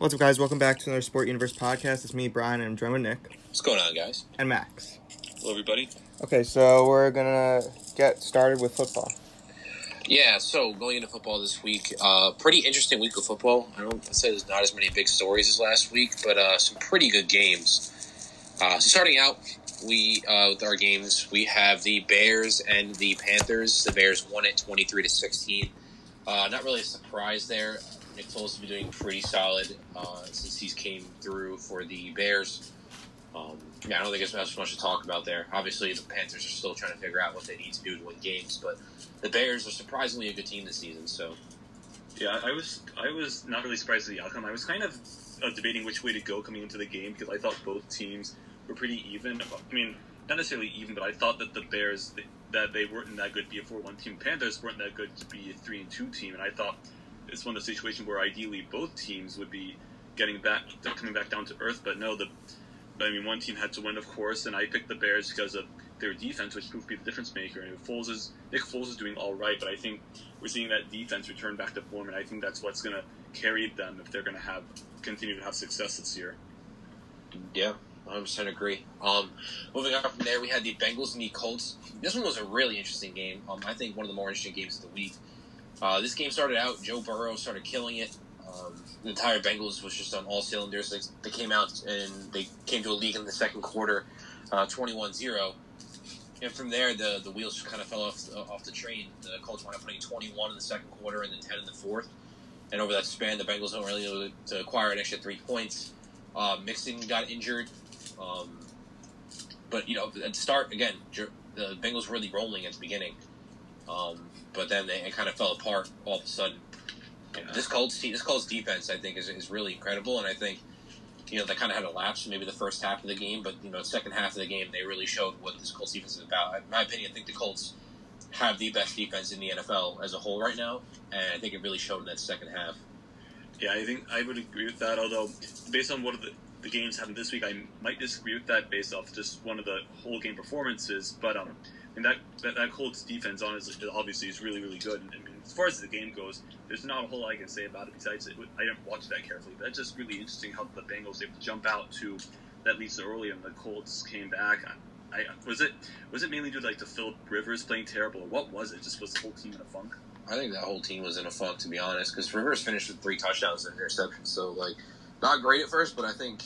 What's up, guys? Welcome back to another Sport Universe podcast. It's me, Brian, and I'm joined with Nick What's going on, guys? and Max. Hello, everybody. Okay, so we're gonna get started with football. Yeah, so going into football this week, uh, pretty interesting week of football. I don't I'd say there's not as many big stories as last week, but uh, some pretty good games. Uh, so starting out, we uh, with our games, we have the Bears and the Panthers. The Bears won it 23 to 16. Uh, not really a surprise there. Nick Foles has been doing pretty solid uh, since he came through for the Bears. Um, yeah, I don't think there's much, much to talk about there. Obviously, the Panthers are still trying to figure out what they need to do to win games, but the Bears are surprisingly a good team this season. So, Yeah, I was I was not really surprised at the outcome. I was kind of uh, debating which way to go coming into the game because I thought both teams were pretty even. I mean, not necessarily even, but I thought that the Bears that they weren't that good to be a four one team. Panthers weren't that good to be a three and two team, and I thought it's one of the situations where ideally both teams would be getting back coming back down to earth. But no, the I mean one team had to win, of course, and I picked the Bears because of their defense, which proved to be the difference maker. And Foles is Nick Foles is doing all right, but I think we're seeing that defense return back to form, and I think that's what's going to carry them if they're going to have continue to have success this year. yeah, 100% agree. Um, moving on from there, we had the Bengals and the Colts. This one was a really interesting game. Um, I think one of the more interesting games of the week. Uh, this game started out, Joe Burrow started killing it. Um, the entire Bengals was just on all cylinders. They, they came out and they came to a lead in the second quarter, uh, 21-0. And from there, the, the wheels kind of fell off off the train. The Colts wound up putting 21 in the second quarter and then 10 in the fourth. And over that span, the Bengals weren't really able to acquire an extra three points. Uh, Mixon got injured. Um, but, you know, at the start, again, the Bengals were really rolling at the beginning. Um, but then they, it kind of fell apart all of a sudden. This Colts this Colts defense, I think, is, is really incredible, and I think you know they kind of had a lapse maybe the first half of the game, but you know second half of the game they really showed what this Colts defense is about. In my opinion, I think the Colts have the best defense in the NFL as a whole right now, and I think it really showed in that second half. Yeah, I think I would agree with that. Although, based on what the, the games happened this week, I might disagree with that based off just one of the whole game performances. But um, and that that, that Colts defense honestly obviously is really really good. And, I mean, as far as the game goes, there's not a whole lot I can say about it besides it, I didn't watch that carefully. But it's just really interesting how the Bengals able to jump out to that lead so early, and the Colts came back. I, I was it was it mainly due to like to Philip Rivers playing terrible, or what was it? Just was the whole team in a funk? I think that whole team was in a funk to be honest, because Rivers finished with three touchdowns and interceptions, so like not great at first, but I think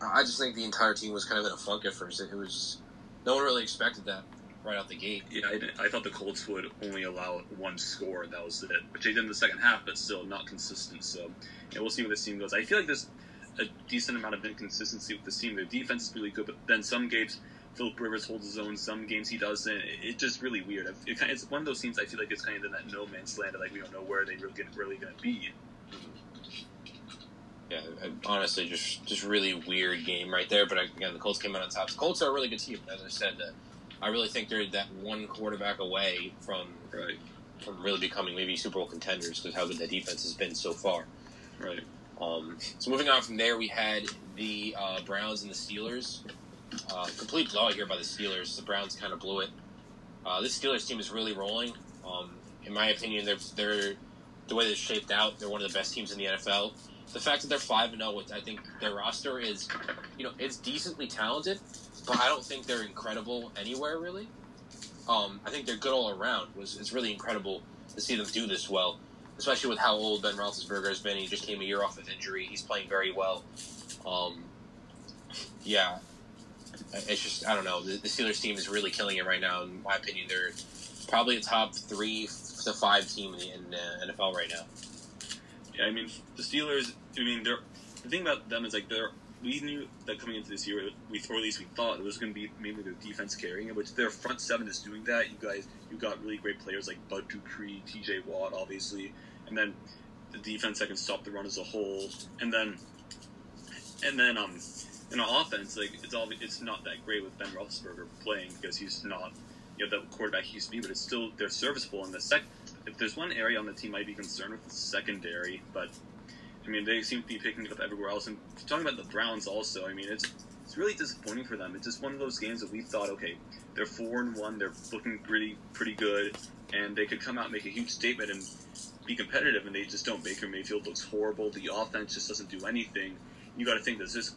I just think the entire team was kind of in a funk at first. It was no one really expected that right out the gate. Yeah, I, I thought the Colts would only allow one score, and that was it. Which they did in the second half, but still not consistent. So, yeah, we'll see where this team goes. I feel like there's a decent amount of inconsistency with this team. Their defense is really good, but then some games Philip Rivers holds his own, some games he doesn't. It, it's just really weird. It kind it's one of those teams I feel like it's kind of in that no man's land. Like we don't know where they really, really going to be. Yeah, honestly, just just really weird game right there. But again, the Colts came out on top. The Colts are a really good team, as I said. That I really think they're that one quarterback away from Right, from really becoming maybe Super Bowl contenders because how good that defense has been so far. right. Um, so moving on from there, we had the uh, Browns and the Steelers. Uh, complete blowout here by the Steelers. The Browns kind of blew it. Uh, this Steelers team is really rolling. Um, in my opinion, they're they're the way they're shaped out. They're one of the best teams in the NFL. The fact that they're five and zero, I think their roster is, you know, it's decently talented, but I don't think they're incredible anywhere really. Um, I think they're good all around. Was it's really incredible to see them do this well, especially with how old Ben Roethlisberger has been. He just came a year off of injury. He's playing very well. Um, yeah, it's just I don't know. The, the Steelers team is really killing it right now. In my opinion, they're probably a top three to five team in the in, uh, NFL right now. Yeah, I mean the Steelers. I mean, they're the thing about them is like they're. We knew that coming into this year, we or at least we thought it was going to be mainly their defense carrying it, which their front seven is doing that. You guys, you got really great players like Bud Dupree, T.J. Watt, obviously, and then the defense that can stop the run as a whole, and then and then um in offense like it's all it's not that great with Ben Roethlisberger playing because he's not you know the quarterback he used to be, but it's still they're serviceable in the sec. If there's one area on the team I'd be concerned with, it's secondary, but I mean they seem to be picking it up everywhere else. And talking about the Browns also, I mean it's it's really disappointing for them. It's just one of those games that we thought, okay, they're four and one, they're looking pretty pretty good, and they could come out and make a huge statement and be competitive, and they just don't. Baker Mayfield looks horrible. The offense just doesn't do anything. You got to think, does this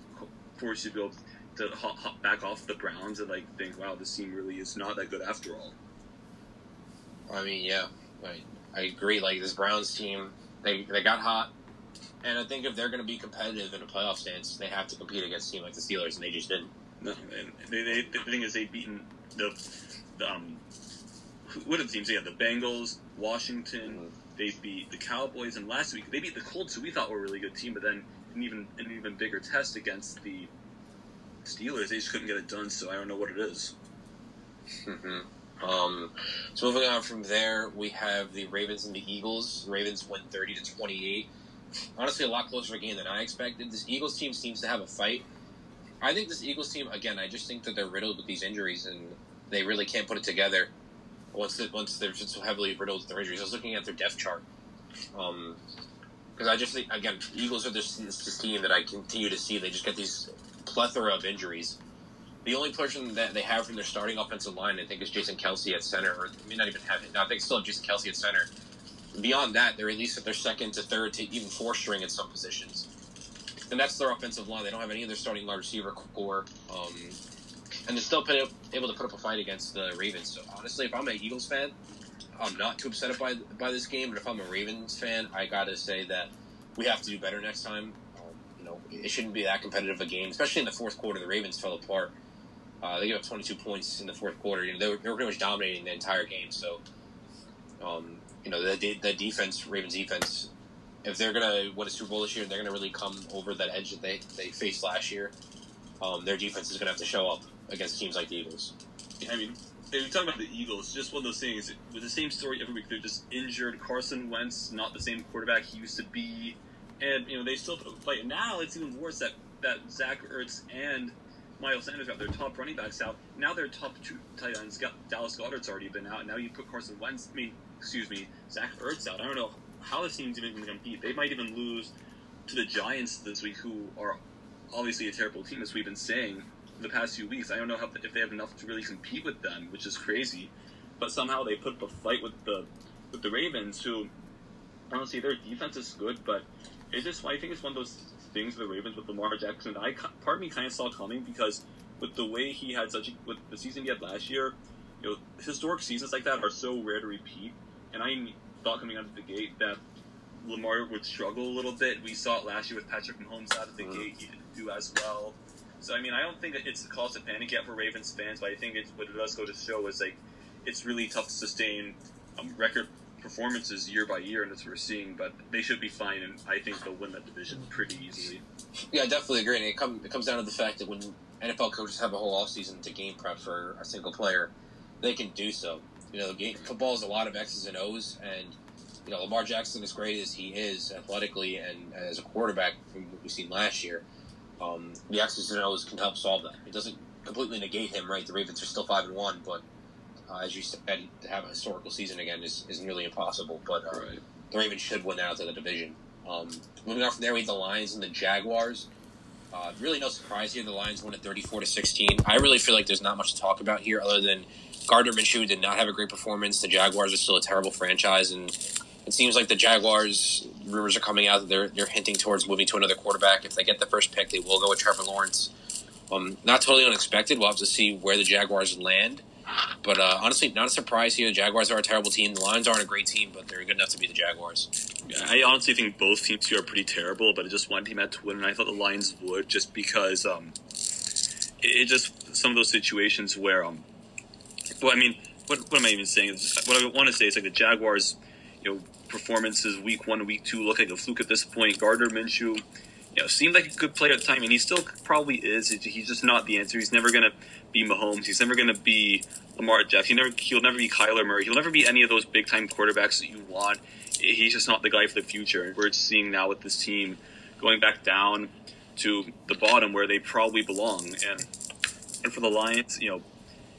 force you to go to hop, hop back off the Browns and like think, wow, this team really is not that good after all? I mean, yeah, I, I agree. Like this Browns team, they they got hot, and I think if they're going to be competitive in a playoff stance, they have to compete against a team like the Steelers, and they just didn't. No, and they, they, the thing is, they've beaten the, the um, what are the teams? Yeah, the Bengals, Washington. Mm-hmm. They beat the Cowboys, and last week they beat the Colts, who we thought were a really good team. But then an even an even bigger test against the Steelers, they just couldn't get it done. So I don't know what it is. Mm-hmm. Um, so moving on from there, we have the Ravens and the Eagles. The Ravens win thirty to twenty eight. Honestly, a lot closer game than I expected. This Eagles team seems to have a fight. I think this Eagles team, again, I just think that they're riddled with these injuries and they really can't put it together once it, once they're just so heavily riddled with their injuries. I was looking at their depth chart. Um, because I just think again, Eagles are this, this team that I continue to see. They just get these plethora of injuries. The only person that they have from their starting offensive line, I think, is Jason Kelce at center, or may not even have. No, I think still have Jason Kelce at center. Beyond that, they're at least at their second to third to even fourth string at some positions and that's their offensive line. They don't have any of their starting wide receiver core, um, and they're still able to put up a fight against the Ravens. So honestly, if I'm an Eagles fan, I'm not too upset by by this game. But if I'm a Ravens fan, I gotta say that we have to do better next time. Um, you know, it shouldn't be that competitive a game, especially in the fourth quarter. The Ravens fell apart. Uh, they gave up 22 points in the fourth quarter. You know, they were, they were pretty much dominating the entire game. So, um, you know, the, the defense, Ravens defense, if they're gonna win a Super Bowl this year, they're gonna really come over that edge that they they faced last year. Um, their defense is gonna have to show up against teams like the Eagles. I mean, if you talk about the Eagles, just one of those things with the same story every week. They're just injured. Carson Wentz, not the same quarterback he used to be, and you know they still fight. Now it's even worse that that Zach Ertz and Miles Sanders got their top running backs out. Now their top two tight ends Dallas Goedert's already been out. Now you put Carson Wentz, I mean, excuse me, Zach Ertz out. I don't know how this team's even going to compete. They might even lose to the Giants this week, who are obviously a terrible team, as we've been saying the past few weeks. I don't know how, if they have enough to really compete with them, which is crazy. But somehow they put up a fight with the with the Ravens, who honestly their defense is good, but it's just I think it's one of those things with the Ravens with Lamar Jackson. I part of me kind of saw coming because with the way he had such a, with the season he had last year, you know, historic seasons like that are so rare to repeat. And I thought coming out of the gate that Lamar would struggle a little bit. We saw it last year with Patrick Mahomes out of the mm-hmm. gate; he didn't do as well. So I mean, I don't think it's a cause to panic yet for Ravens fans, but I think it's, what it does go to show is like it's really tough to sustain um, record performances year by year, and that's what we're seeing. But they should be fine, and I think they'll win that division pretty easily. Yeah, I definitely agree. And it, come, it comes down to the fact that when NFL coaches have a whole offseason to game prep for a single player, they can do so. You know, game, football is a lot of X's and O's, and you know Lamar Jackson, as great as he is athletically and as a quarterback from what we've seen last year, um, the X's and O's can help solve that. It doesn't completely negate him, right? The Ravens are still five and one, but uh, as you said, to have a historical season again is, is nearly impossible. But uh, right. the Ravens should win out of the division. Um, moving on from there, we have the Lions and the Jaguars. Uh, really, no surprise here. The Lions won at 34 to 16. I really feel like there's not much to talk about here, other than Gardner Minshew did not have a great performance. The Jaguars are still a terrible franchise, and it seems like the Jaguars rumors are coming out that they're they're hinting towards moving to another quarterback. If they get the first pick, they will go with Trevor Lawrence. Um, not totally unexpected. We'll have to see where the Jaguars land. But uh, honestly, not a surprise here. The Jaguars are a terrible team. The Lions aren't a great team, but they're good enough to be the Jaguars. Yeah, I honestly think both teams here are pretty terrible, but it just one team had to win, and I thought the Lions would just because um, it, it just some of those situations where um, well, I mean, what, what am I even saying? What I want to say is like the Jaguars, you know, performances week one, week two look like a fluke at this point. Gardner Minshew, you know, seemed like a good player at the time, and he still probably is. He's just not the answer. He's never going to be Mahomes. He's never going to be Lamar Jackson. He never, he'll never be Kyler Murray. He'll never be any of those big time quarterbacks that you want. He's just not the guy for the future. We're seeing now with this team going back down to the bottom where they probably belong. And and for the Lions, you know,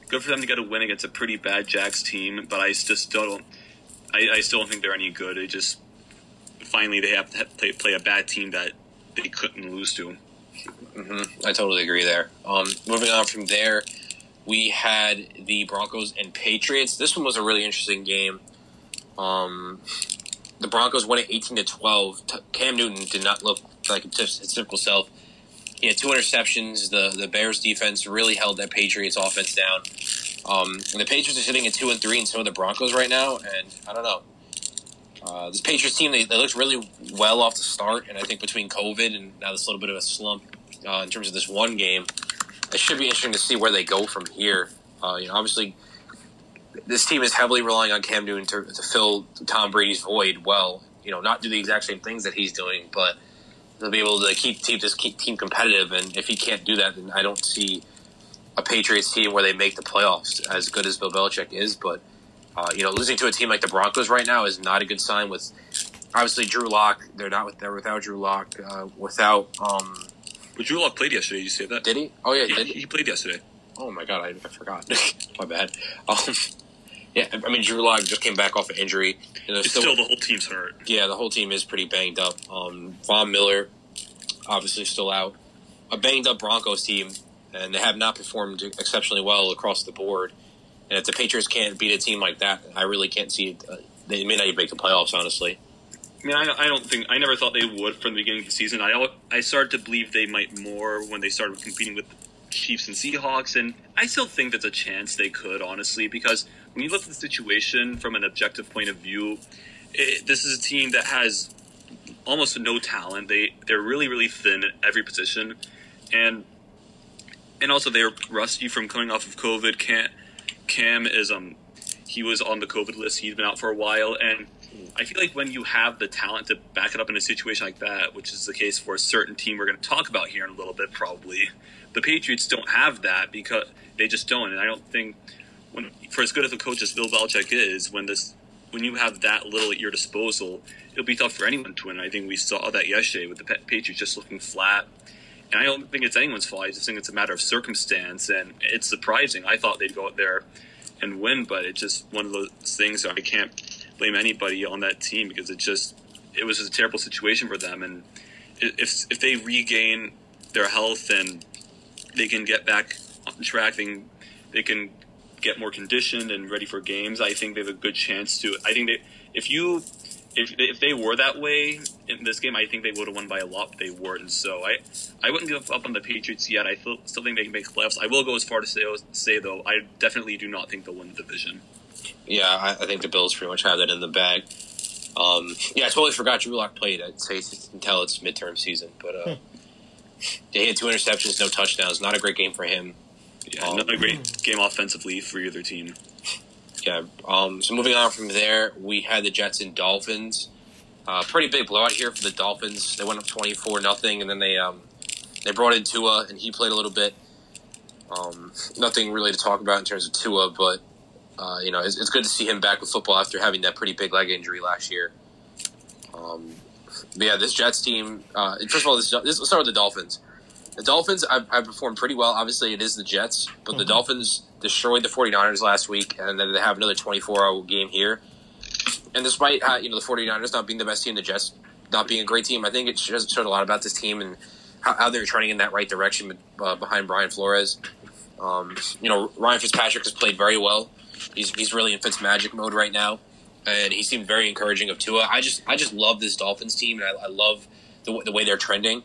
good for them to get a win against a pretty bad Jags team, but I just don't. I, I still don't think they're any good. They just finally they have to play, play a bad team that they couldn't lose to. Mm-hmm. I totally agree there. Um, moving on from there, we had the Broncos and Patriots. This one was a really interesting game. Um, the Broncos won it 18 to 12. Cam Newton did not look like his typical self. He had two interceptions. The the Bears defense really held that Patriots offense down. Um, and the Patriots are sitting at two and three, and so are the Broncos right now. And I don't know. Uh, this Patriots team they, they looked really well off the start, and I think between COVID and now this little bit of a slump uh, in terms of this one game, it should be interesting to see where they go from here. Uh, you know, obviously, this team is heavily relying on Cam Newton to, to fill Tom Brady's void well. You know, not do the exact same things that he's doing, but they'll be able to keep keep this team competitive. And if he can't do that, then I don't see a Patriots team where they make the playoffs as good as Bill Belichick is. But uh, you know, losing to a team like the Broncos right now is not a good sign. With obviously Drew Lock, they're not with they're without Drew Lock, uh, without. Um, but Drew Lock played yesterday. Did you say that? Did he? Oh yeah, yeah did he played yesterday. Oh my god, I, I forgot. my bad. Um, yeah, I mean Drew Lock just came back off an injury. You know, still, still, the whole team's hurt. Yeah, the whole team is pretty banged up. Um, Von Miller, obviously still out. A banged up Broncos team, and they have not performed exceptionally well across the board. And if the Patriots can't beat a team like that, I really can't see. Uh, they may not even make the playoffs, honestly. I mean, I, I, don't think I never thought they would from the beginning of the season. I I started to believe they might more when they started competing with the Chiefs and Seahawks, and I still think there's a chance they could, honestly, because when you look at the situation from an objective point of view, it, this is a team that has almost no talent. They they're really really thin at every position, and and also they're rusty from coming off of COVID. Can't Cam is um he was on the COVID list. He's been out for a while, and I feel like when you have the talent to back it up in a situation like that, which is the case for a certain team we're going to talk about here in a little bit, probably the Patriots don't have that because they just don't. And I don't think when for as good of a coach as Bill Belichick is, when this when you have that little at your disposal, it'll be tough for anyone to win. I think we saw that yesterday with the Patriots just looking flat. And I don't think it's anyone's fault. I just think it's a matter of circumstance, and it's surprising. I thought they'd go out there and win, but it's just one of those things. I can't blame anybody on that team because it just it was just a terrible situation for them. And if if they regain their health and they can get back on track, they they can get more conditioned and ready for games. I think they have a good chance to. I think they if you if they, if they were that way in this game, I think they would have won by a lot. But they weren't, so I I wouldn't give up on the Patriots yet. I feel, still think they can make playoffs. I will go as far to say, say though, I definitely do not think they'll win the division. Yeah, I, I think the Bills pretty much have that in the bag. Um, yeah, I totally forgot Drew Lock played. I'd say until it's midterm season, but uh, he had two interceptions, no touchdowns. Not a great game for him. Yeah, um, not a great game offensively for either team. Yeah. Um, so moving on from there, we had the Jets and Dolphins. Uh, pretty big blowout here for the Dolphins. They went up twenty four nothing, and then they um, they brought in Tua, and he played a little bit. Um, nothing really to talk about in terms of Tua, but uh, you know it's, it's, good to see him back with football after having that pretty big leg injury last year. Um, yeah, this Jets team. Uh, first of all, this, this, let's start with the Dolphins. The Dolphins, I've, I've, performed pretty well. Obviously, it is the Jets, but mm-hmm. the Dolphins destroyed the 49ers last week, and then they have another 24-hour game here. And despite uh, you know the 49ers not being the best team, the Jets not being a great team, I think it shows, showed a lot about this team and how, how they're trending in that right direction uh, behind Brian Flores. Um, you know, Ryan Fitzpatrick has played very well. He's, he's really in Fitz magic mode right now and he seemed very encouraging of Tua. I just I just love this Dolphins team, and I, I love the, the, way they're trending.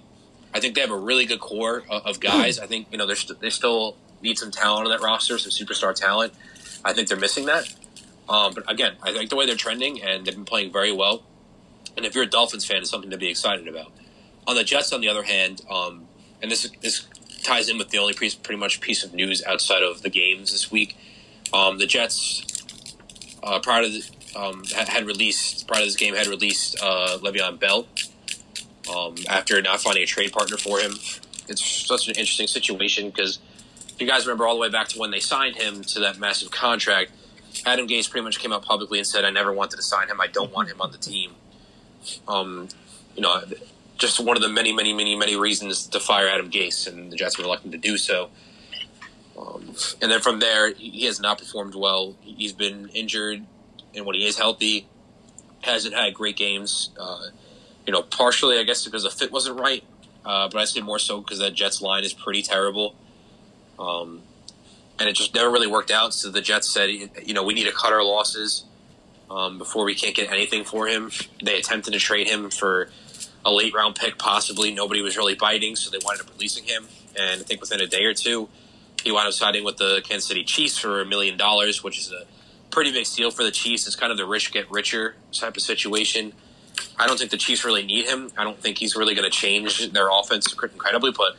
I think they have a really good core of, guys. I think you know st- they still need some talent on that roster, some superstar talent. I think they're missing that. Um, but again, I think the way they're trending, and they've been playing very well. And if you're a Dolphins fan, it's something to be excited about. On the Jets, on the other hand, um, and this this ties in with the only piece, pretty much piece of news outside of the games this week. Um, the Jets, uh, prior to the, um, had released prior to this game had released uh, Le'Veon Bell um, after not finding a trade partner for him. It's such an interesting situation because if you guys remember all the way back to when they signed him to that massive contract, Adam Gase pretty much came out publicly and said, "I never wanted to sign him. I don't want him on the team." Um, you know, just one of the many, many, many, many reasons to fire Adam Gase, and the Jets were reluctant to do so. Um, and then from there, he has not performed well. He's been injured and when he is healthy, hasn't had great games. Uh, you know, partially I guess because the fit wasn't right, uh, but I say more so because that Jets line is pretty terrible. Um, and it just never really worked out. So the Jets said, you know, we need to cut our losses. um, before we can't get anything for him. They attempted to trade him for a late round pick, possibly. Nobody was really biting, so they wound up releasing him. And I think within a day or two, he wound up signing with the Kansas City Chiefs for a million dollars, which is a pretty big deal for the Chiefs. It's kind of the rich get richer type of situation. I don't think the Chiefs really need him. I don't think he's really going to change their offense incredibly, but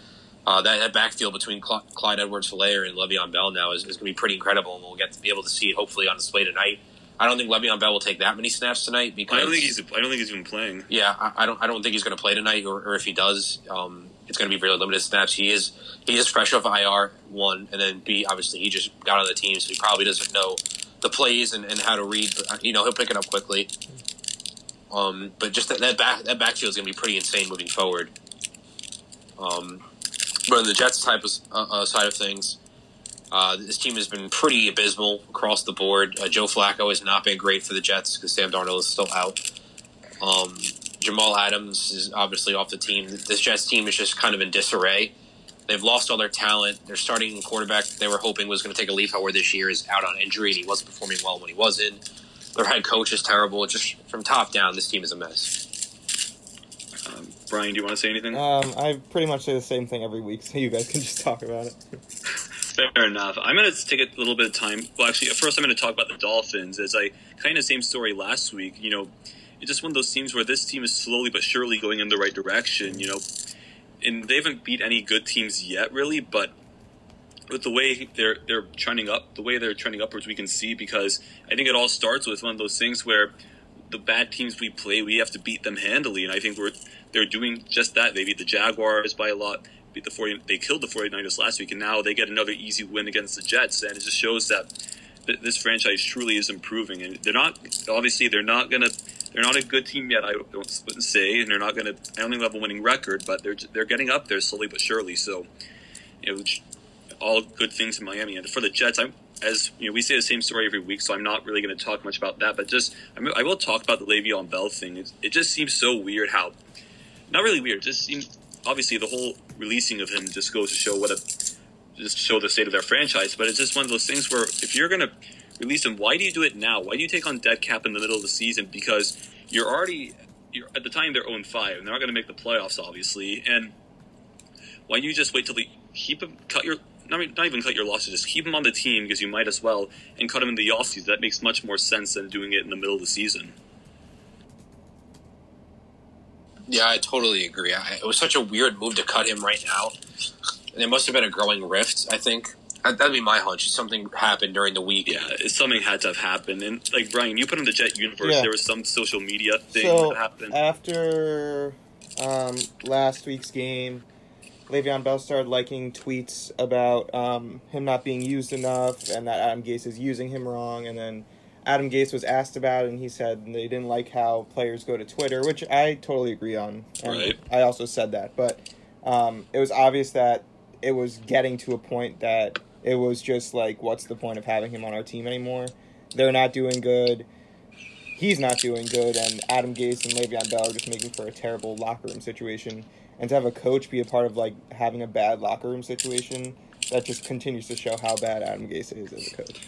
uh, that, that, backfield between Cl- Clyde Edwards-Helaire and Le'Veon Bell now is, is going to be pretty incredible, and we'll get to be able to see it hopefully on display tonight. I don't think Le'Veon Bell will take that many snaps tonight because I don't think he's. I don't think he's even playing. Yeah, I, I don't. I don't think he's going to play tonight, or, or if he does, um, it's going to be very limited snaps. He is. He is fresh off IR one, and then B. Obviously, he just got on the team, so he probably doesn't know the plays and, and how to read. But you know, he'll pick it up quickly. Um, but just that, that back that backfield is going to be pretty insane moving forward. Um, but on the Jets type of uh, uh, side of things, uh, this team has been pretty abysmal across the board. Uh, Joe Flacco has not been great for the Jets because Sam Darnold is still out. Um, Jamal Adams is obviously off the team. This Jets team is just kind of in disarray. They've lost all their talent. Their starting quarterback they were hoping was going to take a leap however this year is out on injury, and he wasn't performing well when he was in. Their head coach is terrible. Just from top down, this team is a mess. Um, Brian, do you want to say anything? Um, I pretty much say the same thing every week, so you guys can just talk about it. Fair enough. I'm going to take a little bit of time. Well, actually, first I'm going to talk about the Dolphins. As I kind of same story last week. You know, it's just one of those teams where this team is slowly but surely going in the right direction. You know, and they haven't beat any good teams yet, really. But with the way they're they're trending up, the way they're trending upwards, we can see because I think it all starts with one of those things where the bad teams we play, we have to beat them handily, and I think we're they're doing just that. They beat the Jaguars by a lot beat the 40, they killed the 49ers last week, and now they get another easy win against the Jets, and it just shows that this franchise truly is improving. And they're not obviously they're not gonna they're not a good team yet. I don't say, and they're not gonna. I they have a winning record, but they're they're getting up there slowly but surely. So, you know, all good things in Miami. And for the Jets, I'm as you know, we say the same story every week, so I'm not really going to talk much about that. But just I, will talk about the Le'Veon Bell thing. It, it just seems so weird how, not really weird. Just seems obviously the whole releasing of him just goes to show what a just show the state of their franchise. But it's just one of those things where if you're going to release him, why do you do it now? Why do you take on dead cap in the middle of the season? Because you're already you're, at the time they're 0 5 and they're not going to make the playoffs, obviously. And why don't you just wait till the keep him cut your not, not even cut your losses, just keep him on the team because you might as well, and cut him in the offseason. That makes much more sense than doing it in the middle of the season. Yeah, I totally agree. I, it was such a weird move to cut him right now. And there must have been a growing rift, I think. That'd be my hunch. Something happened during the week. Yeah, something had to have happened. And like Brian, you put in the Jet universe. Yeah. There was some social media thing so that happened after um, last week's game. Le'Veon Bell started liking tweets about um, him not being used enough and that Adam Gase is using him wrong. And then Adam Gase was asked about it, and he said they didn't like how players go to Twitter, which I totally agree on. And right. I also said that, but um, it was obvious that it was getting to a point that it was just like, what's the point of having him on our team anymore? They're not doing good. He's not doing good, and Adam Gase and Le'Veon Bell are just making for a terrible locker room situation. And to have a coach be a part of like having a bad locker room situation, that just continues to show how bad Adam Gase is as a coach.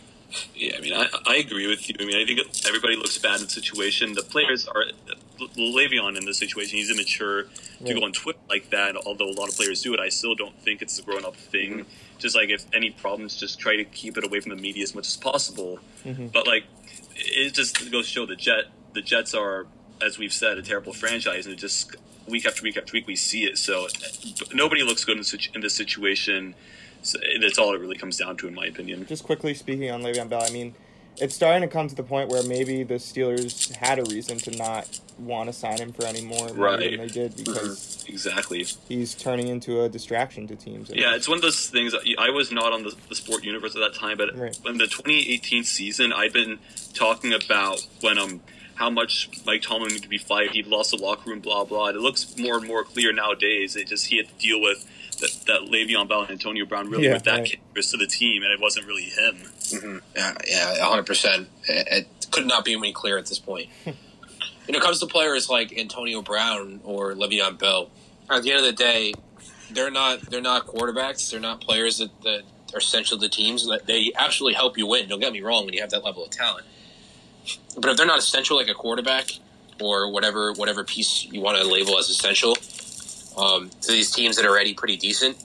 Yeah, I mean, I, I agree with you. I mean, I think everybody looks bad in the situation. The players are Le'Veon in this situation. He's immature to go on Twitter like that. Although a lot of players do it, I still don't think it's a grown up thing. Mm-hmm. Just like if any problems, just try to keep it away from the media as much as possible. Mm-hmm. But like, it just goes to show the Jet. The Jets are, as we've said, a terrible franchise, and it just week after week after week we see it. So nobody looks good in, in this situation. So that's all it really comes down to, in my opinion. Just quickly speaking on Le'Veon Bell, I mean, it's starting to come to the point where maybe the Steelers had a reason to not want to sign him for any more right. than they did because mm-hmm. exactly he's turning into a distraction to teams. Yeah, it's one of those things. I was not on the, the sport universe at that time, but right. when the 2018 season, I'd been talking about when um how much Mike Tomlin needed to be fired. He'd lost the locker room, blah blah. It looks more and more clear nowadays. It just he had to deal with that, that Le'Veon Bell and Antonio Brown really yeah, were that right. to the team, and it wasn't really him. Mm-hmm. Yeah, yeah, hundred percent. It, could not be any clearer at this point. when it comes to players like Antonio Brown or Le'Veon Bell, at the end of the day, they're not they're not quarterbacks. They're not players that, that are essential to teams. That they actually help you win. Don't get me wrong when you have that level of talent. But if they're not essential like a quarterback or whatever whatever piece you want to label as essential um, to these teams that are already pretty decent,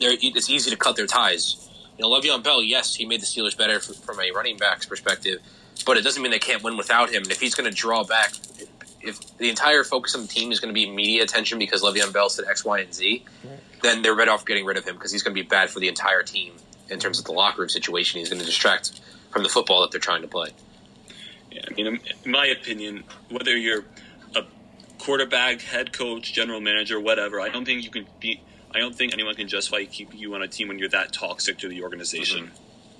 it's easy to cut their ties. You know, Le'Veon Bell, yes, he made the Steelers better from a running back's perspective, but it doesn't mean they can't win without him. And if he's going to draw back, if the entire focus on the team is going to be media attention because Le'Veon Bell said X, Y, and Z, then they're better off getting rid of him because he's going to be bad for the entire team in terms of the locker room situation. He's going to distract from the football that they're trying to play. I mean, in my opinion, whether you're a quarterback, head coach, general manager, whatever, I don't think you can be. I don't think anyone can justify keeping you on a team when you're that toxic to the organization.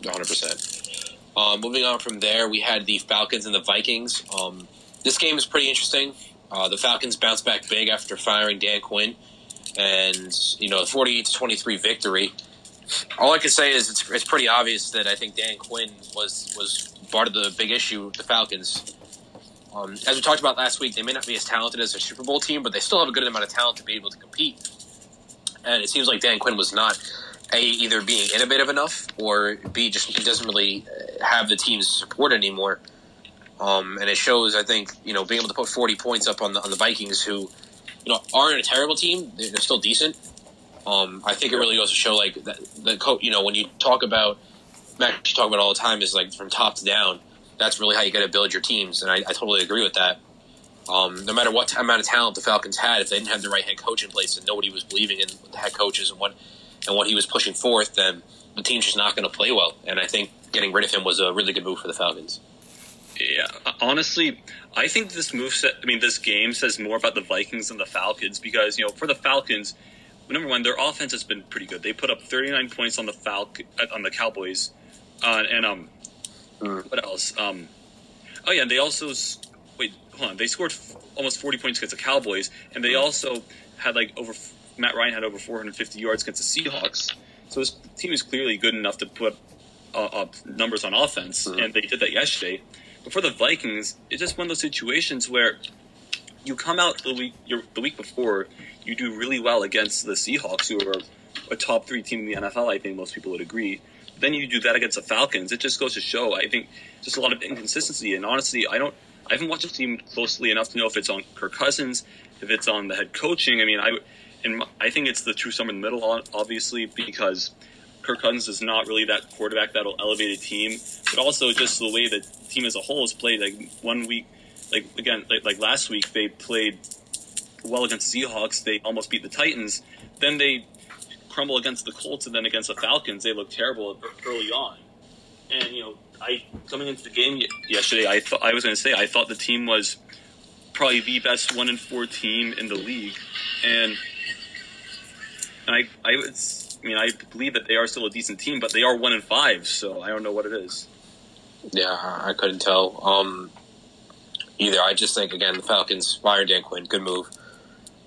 Mm-hmm. 100%. Um, moving on from there, we had the Falcons and the Vikings. Um, this game is pretty interesting. Uh, the Falcons bounced back big after firing Dan Quinn, and you know, 48 to 23 victory. All I can say is it's, it's pretty obvious that I think Dan Quinn was was part of the big issue with the Falcons. Um, as we talked about last week, they may not be as talented as a Super Bowl team, but they still have a good amount of talent to be able to compete. And it seems like Dan Quinn was not a either being innovative enough or b just he doesn't really have the team's support anymore. Um, and it shows, I think, you know, being able to put 40 points up on the on the Vikings, who, you know, aren't a terrible team. They're, they're still decent. Um, I think it really goes to show, like, that the coach. You know, when you talk about Matt, you talk about all the time is like from top to down. That's really how you got to build your teams, and I, I totally agree with that. Um, no matter what amount of talent the Falcons had, if they didn't have the right head coach in place and nobody was believing in the head coaches and what and what he was pushing forth, then the team's just not going to play well. And I think getting rid of him was a really good move for the Falcons. Yeah, honestly, I think this move. Set, I mean, this game says more about the Vikings than the Falcons because you know, for the Falcons, number one, their offense has been pretty good. They put up 39 points on the Falcon on the Cowboys, uh, and um, mm. what else? Um, oh yeah, and they also wait. Hold on, they scored f- almost 40 points against the Cowboys, and they also had like over Matt Ryan had over 450 yards against the Seahawks. So his team is clearly good enough to put uh, up numbers on offense, mm-hmm. and they did that yesterday. But for the Vikings, it's just one of those situations where you come out the week the week before, you do really well against the Seahawks, who are a top three team in the NFL. I think most people would agree. Then you do that against the Falcons. It just goes to show. I think just a lot of inconsistency. And honestly, I don't. I haven't watched the team closely enough to know if it's on Kirk Cousins, if it's on the head coaching. I mean, I and I think it's the true somewhere in the middle, obviously, because Kirk Cousins is not really that quarterback that'll elevate a team, but also just the way the team as a whole has played. Like one week, like again, like, like last week, they played well against the Seahawks. They almost beat the Titans. Then they crumble against the Colts, and then against the Falcons, they look terrible early on. And you know, I coming into the game yesterday, I thought I was going to say I thought the team was probably the best one in four team in the league, and and I, I, I mean, I believe that they are still a decent team, but they are one in five, so I don't know what it is. Yeah, I couldn't tell. Um, either. I just think again, the Falcons fired Dan Quinn, good move.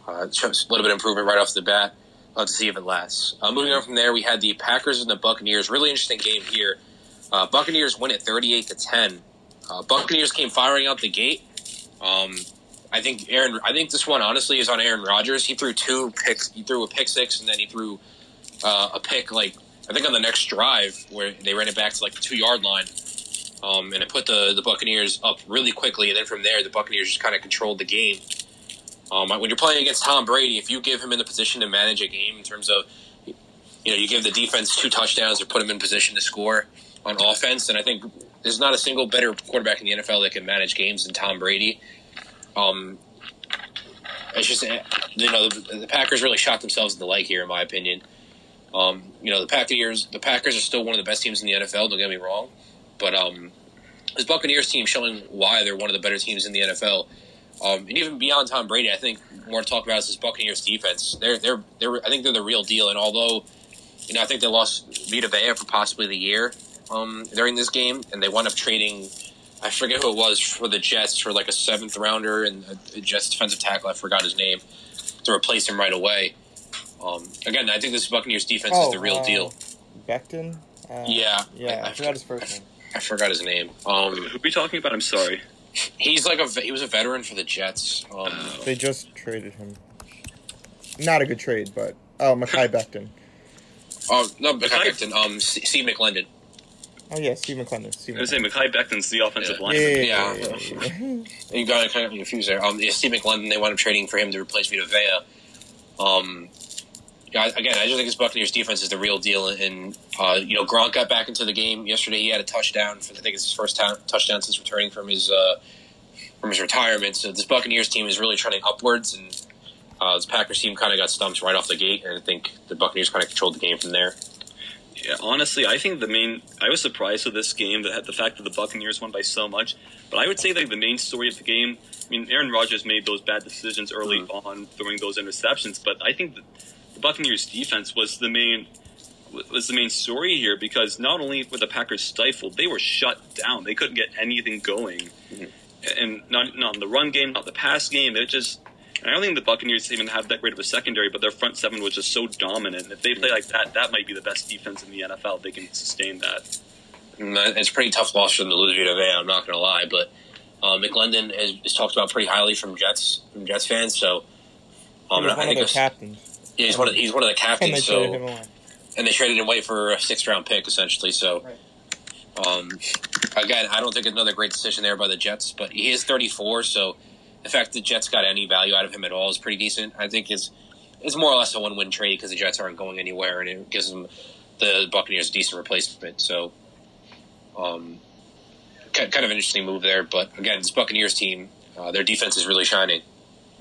Uh, a little bit of improvement right off the bat. Love to see if it lasts. Uh, moving on from there, we had the Packers and the Buccaneers. Really interesting game here. Uh, Buccaneers win at thirty-eight to ten. Uh, Buccaneers came firing out the gate. Um, I think Aaron. I think this one honestly is on Aaron Rodgers. He threw two picks. He threw a pick six, and then he threw uh, a pick like I think on the next drive where they ran it back to like the two yard line, um, and it put the the Buccaneers up really quickly. And then from there, the Buccaneers just kind of controlled the game. Um, when you're playing against Tom Brady, if you give him in the position to manage a game in terms of you know you give the defense two touchdowns or put him in position to score on offense, then I think there's not a single better quarterback in the NFL that can manage games than Tom Brady. Um, it's just you know the, the, Packers really shot themselves in the leg here, in my opinion. Um, you know the Packers, the Packers are still one of the best teams in the NFL. Don't get me wrong, but um, this Buccaneers team showing why they're one of the better teams in the NFL. Um, and even beyond Tom Brady, I think more to talk about is this Buccaneers defense. They're they're they're I think they're the real deal. And although you know I think they lost Vita Vea for possibly the year um, during this game, and they wound up trading I forget who it was for the Jets for like a seventh rounder and a Jets defensive tackle. I forgot his name to replace him right away. Um, again, I think this Buccaneers defense oh, is the real uh, deal. Becton. Uh, yeah, yeah. I, I, forgot his first name. I forgot his name. Um, who are we talking about? I'm sorry. He's like a he was a veteran for the Jets. Um, they just traded him. Not a good trade, but oh, Mekhi Becton. Oh no, Mekhi Becton. Um, Steve McLendon. Oh yeah, Steve McLendon. Steve I was saying McLendon. Mekhi Becton's the offensive Yeah. Yeah, lineman. yeah, Yeah. yeah, yeah, yeah. You got to kind of confused there. Um, yeah, Steve McLendon, they wound up trading for him to replace Vita Vea. Um, again, I just think this Buccaneers defense is the real deal. And uh, you know, Gronk got back into the game yesterday. He had a touchdown. For, I think it's his first time, touchdown since returning from his uh, from his retirement. So this Buccaneers team is really trending upwards, and uh, this Packers team kind of got stumped right off the gate. And I think the Buccaneers kind of controlled the game from there. Yeah, honestly, I think the main. I was surprised with this game that the fact that the Buccaneers won by so much. But I would say that the main story of the game. I mean, Aaron Rodgers made those bad decisions early on, throwing those interceptions. But I think that the Buccaneers' defense was the main was the main story here because not only were the Packers stifled, they were shut down. They couldn't get anything going, Mhm. and not not in the run game, not the pass game. It just. I don't think the Buccaneers even have that great of a secondary, but their front seven was just so dominant. If they play like that, that might be the best defense in the NFL. If they can sustain that. It's a pretty tough loss for them to lose Vita Vea. I'm not going to lie, but uh, McLendon is, is talked about pretty highly from Jets from Jets fans. So um, I think their this- captains, yeah, he's one of he's one of the and they captains. traded him So away. and they traded him away for a sixth round pick essentially. So um, again, I don't think it's another great decision there by the Jets, but he is 34. So the fact the Jets got any value out of him at all is pretty decent. I think it's it's more or less a one win trade because the Jets aren't going anywhere, and it gives them the Buccaneers a decent replacement. So. Um, kind of an interesting move there. But again, this Buccaneers team, uh, their defense is really shining.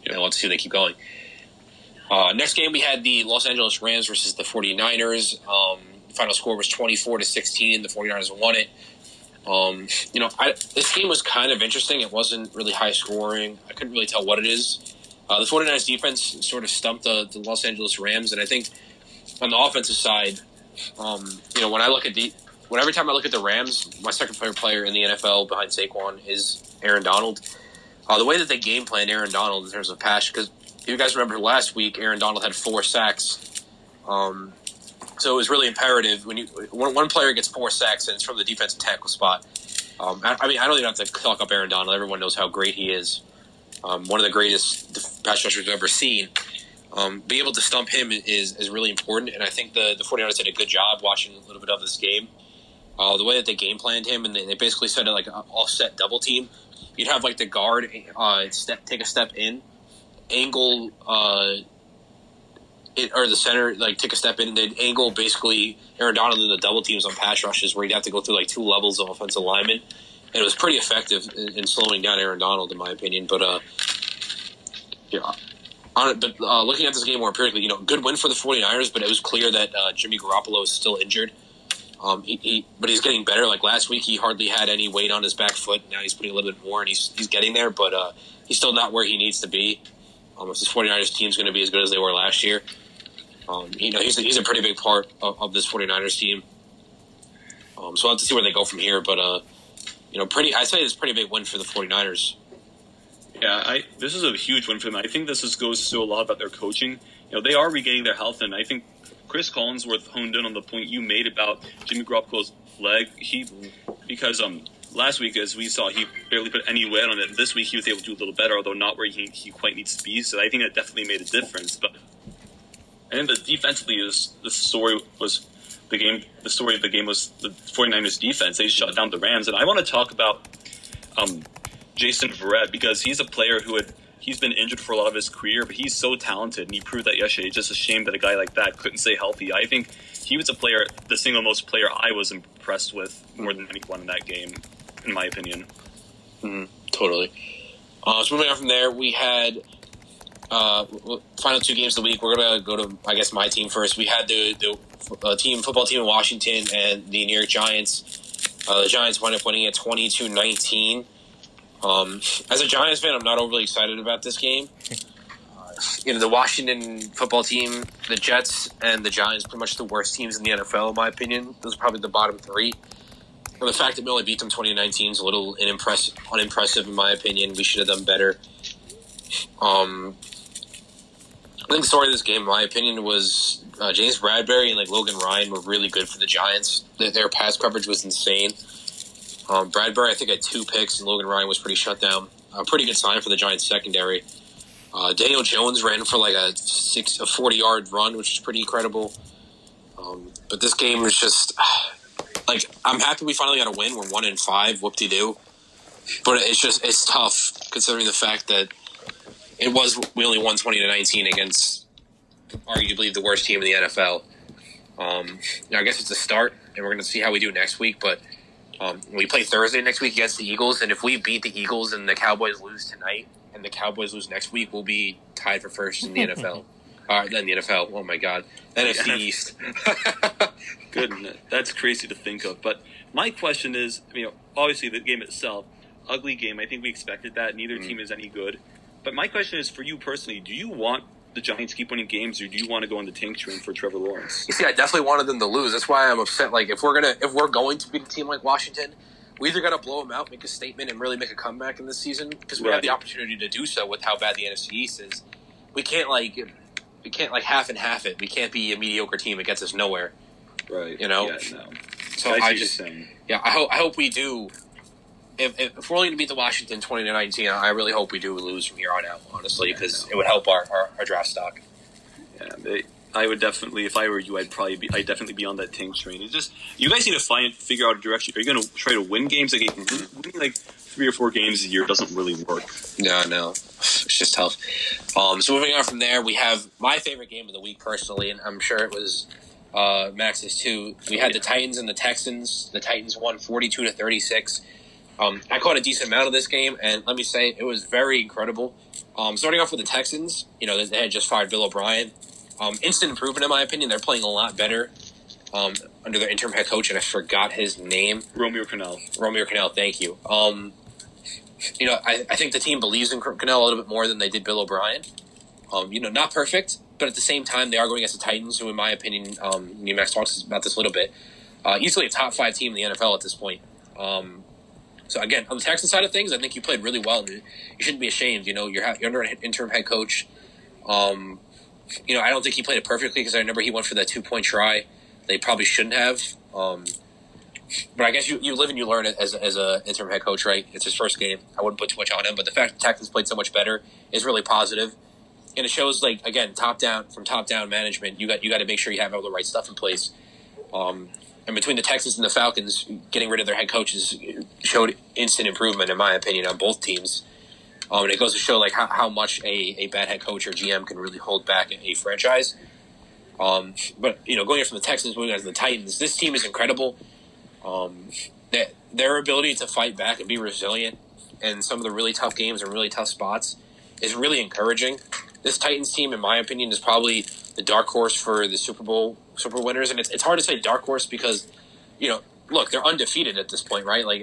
You know, let's see if they keep going. Uh, next game, we had the Los Angeles Rams versus the 49ers. Um, final score was 24 to 16. The 49ers won it. Um, you know, I, this game was kind of interesting. It wasn't really high scoring. I couldn't really tell what it is. Uh, the 49ers defense sort of stumped the, the Los Angeles Rams, and I think on the offensive side, um, you know, when I look at the when every time I look at the Rams, my second favorite player in the NFL behind Saquon is Aaron Donald. Uh, the way that they game plan Aaron Donald in terms of pass, because you guys remember last week, Aaron Donald had four sacks. Um, so it was really imperative when you when one player gets four sacks and it's from the defensive tackle spot. Um, I, I mean, I don't even have to talk up Aaron Donald. Everyone knows how great he is. Um, one of the greatest pass rushers we've ever seen. Um, being able to stump him is, is really important, and I think the, the 49ers did a good job watching a little bit of this game. Uh, the way that they game planned him, and they, they basically set it like an offset double team. You'd have like the guard uh, step, take a step in, angle, uh, it, or the center like take a step in, and they'd angle basically Aaron Donald in the double teams on pass rushes, where you'd have to go through like two levels of offensive linemen, and it was pretty effective in, in slowing down Aaron Donald, in my opinion. But uh, yeah. On but uh, looking at this game more empirically, you know, good win for the 49ers, but it was clear that uh, Jimmy Garoppolo is still injured. Um, he, he, but he's getting better. Like last week, he hardly had any weight on his back foot. Now he's putting a little bit more, and he's he's getting there. But uh, he's still not where he needs to be. Um, if this 49ers team is going to be as good as they were last year, um, you know, he's a, he's a pretty big part of, of this 49ers team. Um, so we'll have to see where they go from here. But uh, you know, pretty. I'd say it's a pretty big win for the 49ers. Yeah, I this is a huge win for them. I think this is, goes to a lot about their coaching. You know, they are regaining their health, and I think Chris Collinsworth honed in on the point you made about Jimmy Garoppolo's leg. He because um last week, as we saw, he barely put any weight on it. This week, he was able to do a little better, although not where he, he quite needs to be. So I think that definitely made a difference. But and the defensively is the story was the game. The story of the game was the 49ers defense. They shut down the Rams, and I want to talk about um, Jason Verrett because he's a player who had he's been injured for a lot of his career, but he's so talented, and he proved that yesterday. It's just a shame that a guy like that couldn't stay healthy. I think he was a player, the single most player I was impressed with more than anyone in that game, in my opinion. Totally. Uh, so moving on from there, we had uh, final two games of the week. We're gonna go to I guess my team first. We had the the uh, team football team in Washington and the New York Giants. Uh, the Giants wound up winning at 22-19. Um, as a Giants fan, I'm not overly excited about this game. Uh, you know, the Washington football team, the Jets, and the Giants, pretty much the worst teams in the NFL, in my opinion. Those are probably the bottom three. The fact that we only beat them 2019 is a little unimpressive, unimpressive in my opinion. We should have done better. Um, I think the story of this game, in my opinion, was uh, James Bradberry and like Logan Ryan were really good for the Giants. Their, their pass coverage was insane. Um, Bradberry, I think, had two picks, and Logan Ryan was pretty shut down. A pretty good sign for the Giants secondary. Uh, Daniel Jones ran for like a six, a forty yard run, which is pretty incredible. Um, but this game was just like I'm happy we finally got a win. We're one in five. Whoop de doo. But it's just it's tough considering the fact that it was we only won twenty to nineteen against arguably the worst team in the NFL. Um, I guess it's a start, and we're going to see how we do next week. But um, we play Thursday next week against the Eagles, and if we beat the Eagles and the Cowboys lose tonight, and the Cowboys lose next week, we'll be tied for first in the NFL. Uh, then the NFL. Oh my God, NFC East. Good, that's crazy to think of. But my question is, you know, obviously the game itself, ugly game. I think we expected that. Neither Mm. team is any good. But my question is for you personally: Do you want the Giants keep winning games, or do you want to go on the tank train for Trevor Lawrence? You see, I definitely wanted them to lose. That's why I'm upset. Like, if we're gonna, if we're going to beat a team like Washington, we either gotta blow them out, make a statement, and really make a comeback in this season because we have the opportunity to do so with how bad the NFC East is. We can't like, we can't like half and half it. We can't be a mediocre team It gets us nowhere. Right. You know? Yeah, no. So I I, just, yeah, I hope, I hope we do. If, if, we're only going to beat the Washington twenty to nineteen, I really hope we do lose from here on out. Honestly, because it would help our, our, our draft stock. Yeah, they, I would definitely, if I were you, I'd probably be, I'd definitely be on that tank train. It's just you guys need to find, figure out a direction. Are you going to try to win games? Like winning like three or four games a year doesn't really work. No, no, it's just tough. Um, so moving on from there, we have my favorite game of the week personally, and I'm sure it was uh, Max's too. We had the Titans and the Texans. The Titans won 42 to 36. Um, I caught a decent amount of this game, and let me say it was very incredible. Um, starting off with the Texans, you know they had just fired Bill O'Brien. Um, instant improvement, in my opinion. They're playing a lot better um, under their interim head coach, and I forgot his name. Romeo Crennel. Romeo Crennel, thank you. Um, you know, I, I think the team believes in Crennel a little bit more than they did Bill O'Brien. Um, you know, not perfect, but at the same time, they are going against the Titans, who, in my opinion, um, Max talks about this a little bit, uh, easily a top five team in the NFL at this point. Um, so again, on the Texans side of things, I think you played really well. And you shouldn't be ashamed. You know, you're, ha- you're under an interim head coach. Um, you know, I don't think he played it perfectly because I remember he went for that two point try. They probably shouldn't have. Um, but I guess you, you live and you learn as as a interim head coach, right? It's his first game. I wouldn't put too much on him, but the fact that Texans played so much better is really positive, and it shows like again top down from top down management. You got you got to make sure you have all the right stuff in place. Um, and between the Texans and the Falcons, getting rid of their head coaches showed instant improvement, in my opinion, on both teams. Um, and it goes to show like how, how much a, a bad head coach or GM can really hold back a franchise. Um, but you know, going from the Texans moving on to the Titans, this team is incredible. Um, that their ability to fight back and be resilient in some of the really tough games and really tough spots is really encouraging. This Titans team, in my opinion, is probably the dark horse for the Super Bowl Super winners, and it's, it's hard to say dark horse because you know, look, they're undefeated at this point, right? Like,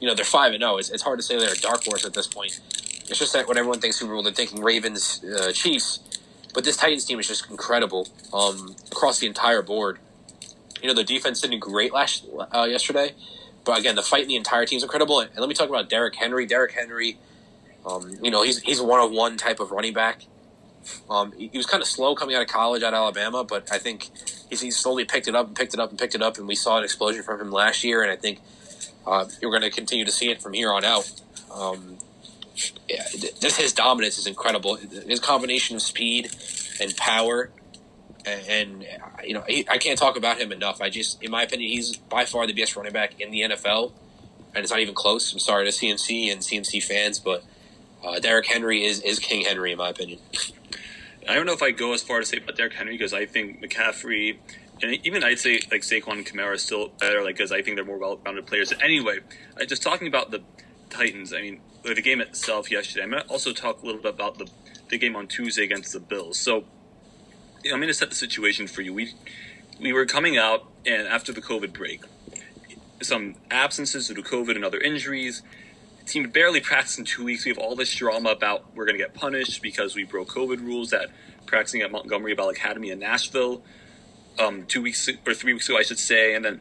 you know, they're five and zero. It's, it's hard to say they're a dark horse at this point. It's just that when everyone thinks Super Bowl, they're thinking Ravens, uh, Chiefs, but this Titans team is just incredible um, across the entire board. You know, the defense didn't great last uh, yesterday, but again, the fight in the entire team is incredible. And let me talk about Derrick Henry. Derrick Henry, um, you know, he's he's one of one type of running back. Um, he, he was kind of slow coming out of college at Alabama, but I think he's, he's slowly picked it up and picked it up and picked it up, and we saw an explosion from him last year, and I think uh, you're going to continue to see it from here on out. Um, yeah, his dominance is incredible. His combination of speed and power, and, and you know, he, I can't talk about him enough. I just, in my opinion, he's by far the best running back in the NFL, and it's not even close. I'm sorry to CMC and CMC fans, but uh, Derrick Henry is is King Henry in my opinion. I don't know if I go as far to say about Derrick Henry because I think McCaffrey and even I'd say like Saquon and Kamara still better, like because I think they're more well-rounded players. Anyway, I just talking about the Titans. I mean, the game itself yesterday. I'm gonna also talk a little bit about the the game on Tuesday against the Bills. So, you know, I'm to set the situation for you. We we were coming out and after the COVID break, some absences due to COVID and other injuries. Team barely practiced in two weeks. We have all this drama about we're going to get punished because we broke COVID rules at practicing at Montgomery Bell Academy in Nashville um, two weeks or three weeks ago, I should say, and then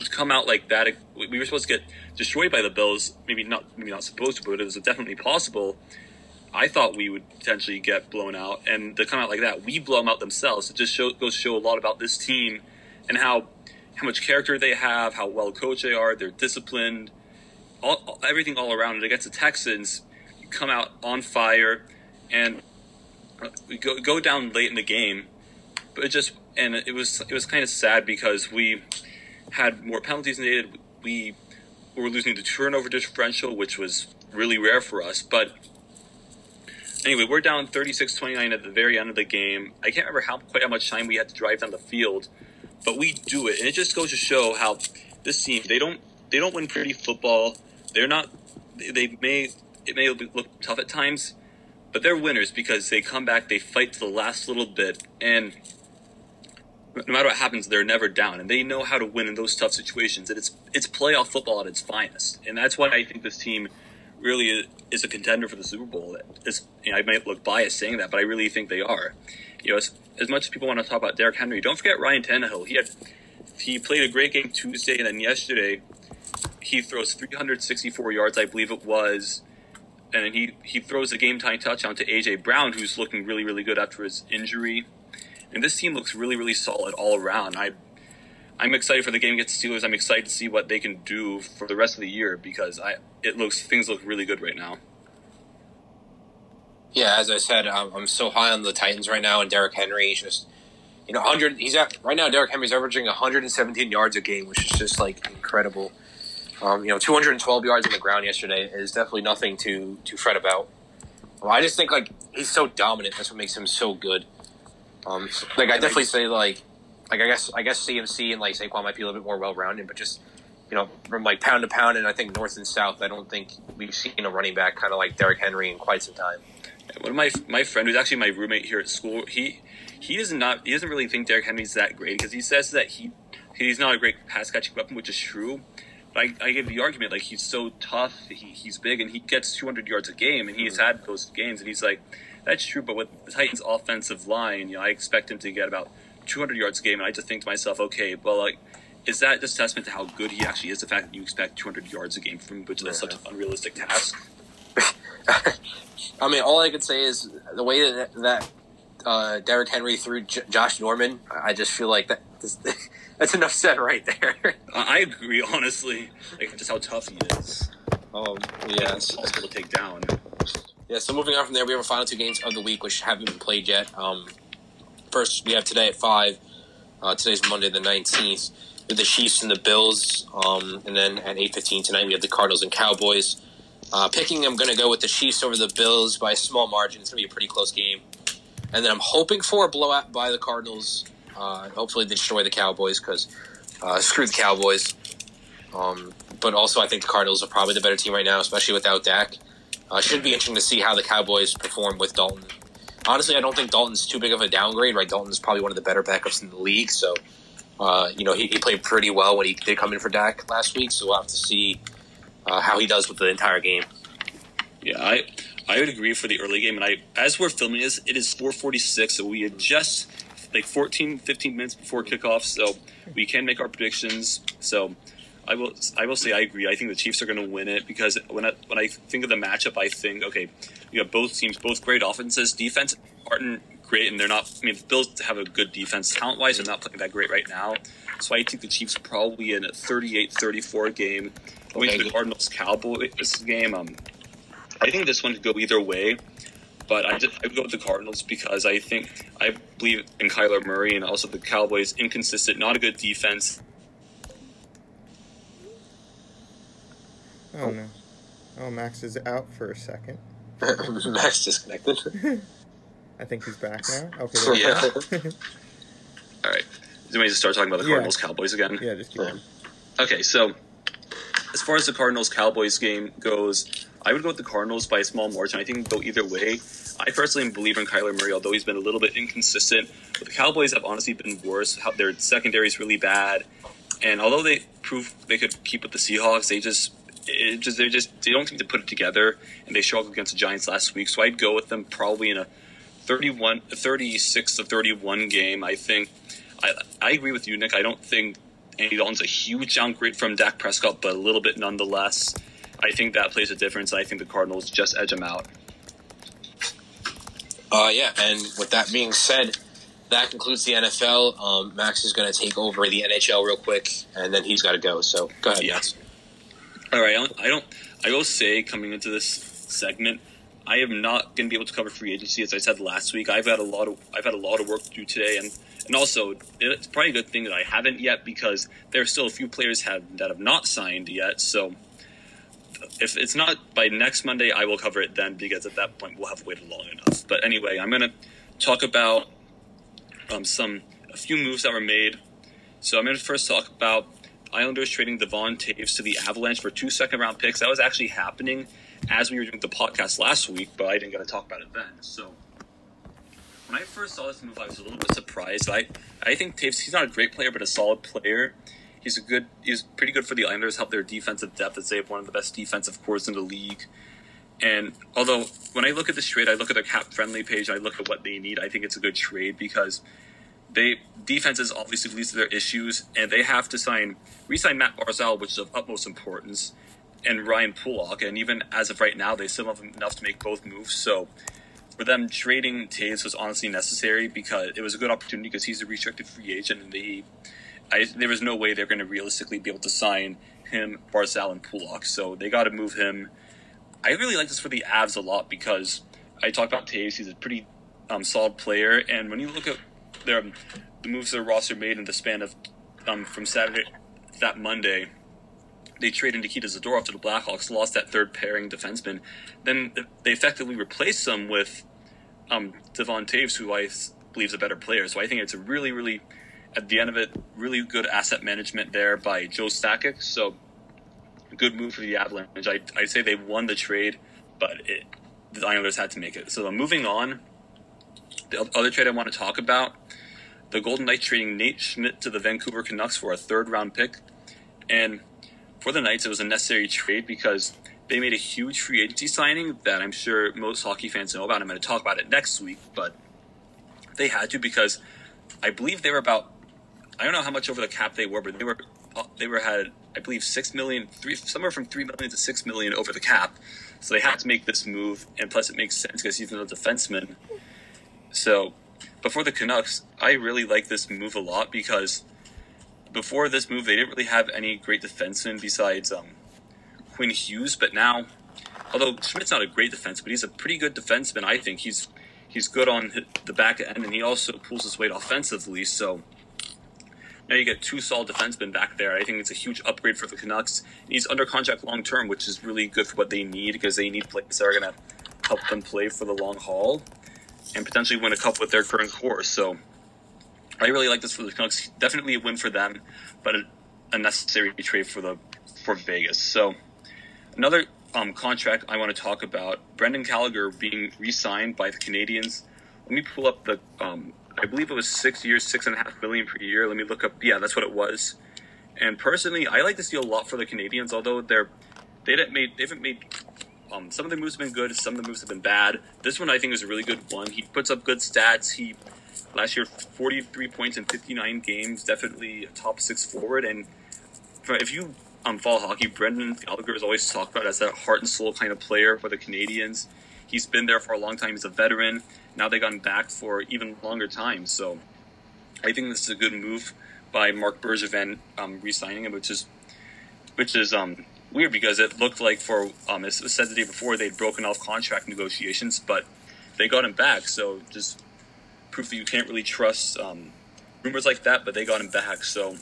to come out like that, we were supposed to get destroyed by the Bills. Maybe not, maybe not supposed to, but it was definitely possible. I thought we would potentially get blown out, and to come out like that, we blow them out themselves. It just show, goes to show a lot about this team and how how much character they have, how well coached they are. They're disciplined, all, everything all around. And against the Texans, come out on fire, and we go go down late in the game, but it just and it was it was kind of sad because we had more penalties than did. We were losing the turnover differential, which was really rare for us. But anyway, we're down 36-29 at the very end of the game. I can't remember how quite how much time we had to drive down the field, but we do it, and it just goes to show how this team they don't they don't win pretty football. They're not. They may it may look tough at times, but they're winners because they come back, they fight to the last little bit, and no matter what happens, they're never down, and they know how to win in those tough situations. And it's it's playoff football at its finest, and that's why I think this team really is a contender for the Super Bowl. It's, you know, I might look biased saying that, but I really think they are. You know, as, as much as people want to talk about Derrick Henry, don't forget Ryan Tannehill. He had he played a great game Tuesday, and then yesterday he throws 364 yards, I believe it was, and he he throws a game time touchdown to AJ Brown, who's looking really really good after his injury. And this team looks really really solid all around. I I'm excited for the game against the Steelers. I'm excited to see what they can do for the rest of the year because I it looks things look really good right now. Yeah, as I said, I'm, I'm so high on the Titans right now, and Derrick Henry is just you know 100. He's at right now. Derrick Henry's averaging 117 yards a game, which is just like incredible. Um, you know, 212 yards on the ground yesterday is definitely nothing to to fret about. Well, I just think like he's so dominant. That's what makes him so good. Um, like I definitely say like like I guess I guess CMC and like Saquon might be a little bit more well rounded, but just you know from like pound to pound and I think north and south, I don't think we've seen a running back kind of like Derrick Henry in quite some time. One of my my friend who's actually my roommate here at school, he he does not he doesn't really think Derrick Henry's that great because he says that he he's not a great pass catching weapon, which is true. I, I give the argument like he's so tough, he, he's big, and he gets 200 yards a game, and he's had those games, and he's like, that's true. But with the Titans' offensive line, you know, I expect him to get about 200 yards a game, and I just think to myself, okay, well, like, is that just testament to how good he actually is? The fact that you expect 200 yards a game from him, which is such an unrealistic task. I mean, all I could say is the way that that uh, Derrick Henry threw J- Josh Norman. I just feel like that. That's enough said right there. I agree, honestly. Like just how tough he is. Um, yes. Possible to take down. Yeah. So moving on from there, we have our final two games of the week, which haven't been played yet. Um, first, we have today at five. Uh, today's Monday, the nineteenth. With the Chiefs and the Bills, um, and then at eight fifteen tonight, we have the Cardinals and Cowboys. Uh, picking, I'm going to go with the Chiefs over the Bills by a small margin. It's going to be a pretty close game. And then I'm hoping for a blowout by the Cardinals. Uh, hopefully, destroy the Cowboys because uh, screw the Cowboys. Um, but also, I think the Cardinals are probably the better team right now, especially without Dak. Uh, should be interesting to see how the Cowboys perform with Dalton. Honestly, I don't think Dalton's too big of a downgrade. Right, Dalton's probably one of the better backups in the league. So, uh, you know, he, he, played pretty well when he did come in for Dak last week. So we'll have to see uh, how he does with the entire game. Yeah, I I would agree for the early game. And I, as we're filming this, it is 4:46, so we had just like 14, 15 minutes before kickoff, so we can make our predictions. So I will, I will say I agree. I think the Chiefs are going to win it because when I when I think of the matchup, I think okay, you have both teams, both great offenses. Defense aren't great, and they're not. I mean, the Bills have a good defense talent wise. They're not playing that great right now. So I think the Chiefs probably in a 38-34 game. Going okay. to the Cardinals Cowboys game, um, I think this one could go either way, but I, just, I would go with the Cardinals because I think I believe in Kyler Murray and also the Cowboys inconsistent, not a good defense. Oh no! Oh, Max is out for a second. Max disconnected. I think he's back now. Okay. Yeah. All right. Do we just start talking about the Cardinals yeah. Cowboys again? Yeah, just keep going. Okay, so as far as the Cardinals Cowboys game goes, I would go with the Cardinals by a small margin. I think go either way. I personally believe in Kyler Murray, although he's been a little bit inconsistent. But the Cowboys have honestly been worse. Their secondary is really bad, and although they prove they could keep with the Seahawks, they just it just they just they don't seem to put it together, and they struggled against the Giants last week. So I'd go with them probably in a 31, 36 to 31 game. I think I, I agree with you, Nick. I don't think Andy Dalton's a huge downgrade from Dak Prescott, but a little bit nonetheless. I think that plays a difference. I think the Cardinals just edge them out. Uh, yeah, and with that being said, that concludes the NFL. Um, Max is going to take over the NHL real quick, and then he's got to go. So go ahead. Yes. All right. I don't. I will say coming into this segment, I am not going to be able to cover free agency as I said last week. I've had a lot of I've had a lot of work to do today, and And also, it's probably a good thing that I haven't yet because there are still a few players have that have not signed yet. So if it's not by next Monday, I will cover it then because at that point we'll have waited long enough. But anyway, I'm going to talk about um, some a few moves that were made. So I'm going to first talk about Islanders trading Devon Toews to the Avalanche for two second round picks. That was actually happening as we were doing the podcast last week, but I didn't get to talk about it then. So when I first saw this move, I was a little bit surprised. I I think Toews he's not a great player, but a solid player. He's a good. He's pretty good for the Islanders. Help their defensive depth as they have one of the best defensive cores in the league. And although when I look at this trade, I look at their cap friendly page. I look at what they need. I think it's a good trade because they defenses obviously leads to their issues, and they have to sign re-sign Matt Barzal, which is of utmost importance, and Ryan Pulock. And even as of right now, they still have enough to make both moves. So for them trading Toews was honestly necessary because it was a good opportunity because he's a restricted free agent, and they I, there was no way they're going to realistically be able to sign him, Barzal, and Pulock. So they got to move him. I really like this for the Avs a lot because I talked about Toews. He's a pretty um, solid player, and when you look at their the moves their roster made in the span of um, from Saturday that Monday, they traded Nikita Zadorov to the Blackhawks, lost that third pairing defenseman. Then they effectively replaced them with um, Devon Toews, who I believe is a better player. So I think it's a really, really at the end of it, really good asset management there by Joe Sakic. So, good move for the Avalanche. I, I'd say they won the trade, but it, the Islanders had to make it. So, moving on, the other trade I want to talk about the Golden Knights trading Nate Schmidt to the Vancouver Canucks for a third round pick. And for the Knights, it was a necessary trade because they made a huge free agency signing that I'm sure most hockey fans know about. I'm going to talk about it next week, but they had to because I believe they were about I don't know how much over the cap they were, but they were uh, they were had I believe six million, three somewhere from three million to six million over the cap. So they had to make this move, and plus it makes sense because he's a defenseman. So, before the Canucks, I really like this move a lot because before this move they didn't really have any great defensemen besides um, Quinn Hughes. But now, although Schmidt's not a great defense, but he's a pretty good defenseman. I think he's he's good on the back end, and he also pulls his weight offensively. So now you get two solid defensemen back there. I think it's a huge upgrade for the Canucks. He's under contract long term, which is really good for what they need because they need players that are going to help them play for the long haul and potentially win a cup with their current core. So I really like this for the Canucks. Definitely a win for them, but a, a necessary trade for the for Vegas. So another um, contract I want to talk about: Brendan Gallagher being re-signed by the Canadiens. Let me pull up the um, I believe it was six years, six and a half million per year. Let me look up. Yeah, that's what it was. And personally, I like this deal a lot for the Canadiens, Although they're they didn't made they haven't made um, some of the moves have been good, some of the moves have been bad. This one I think is a really good one. He puts up good stats. He last year 43 points in 59 games, definitely a top six forward. And if you um, follow hockey, Brendan Gallagher is always talked about as that heart and soul kind of player for the Canadiens. He's been there for a long time. He's a veteran. Now they got him back for even longer time. So I think this is a good move by Marc Bergevin um, re-signing him, which is which is um, weird because it looked like for um, it was said the day before they'd broken off contract negotiations, but they got him back. So just proof that you can't really trust um, rumors like that, but they got him back. So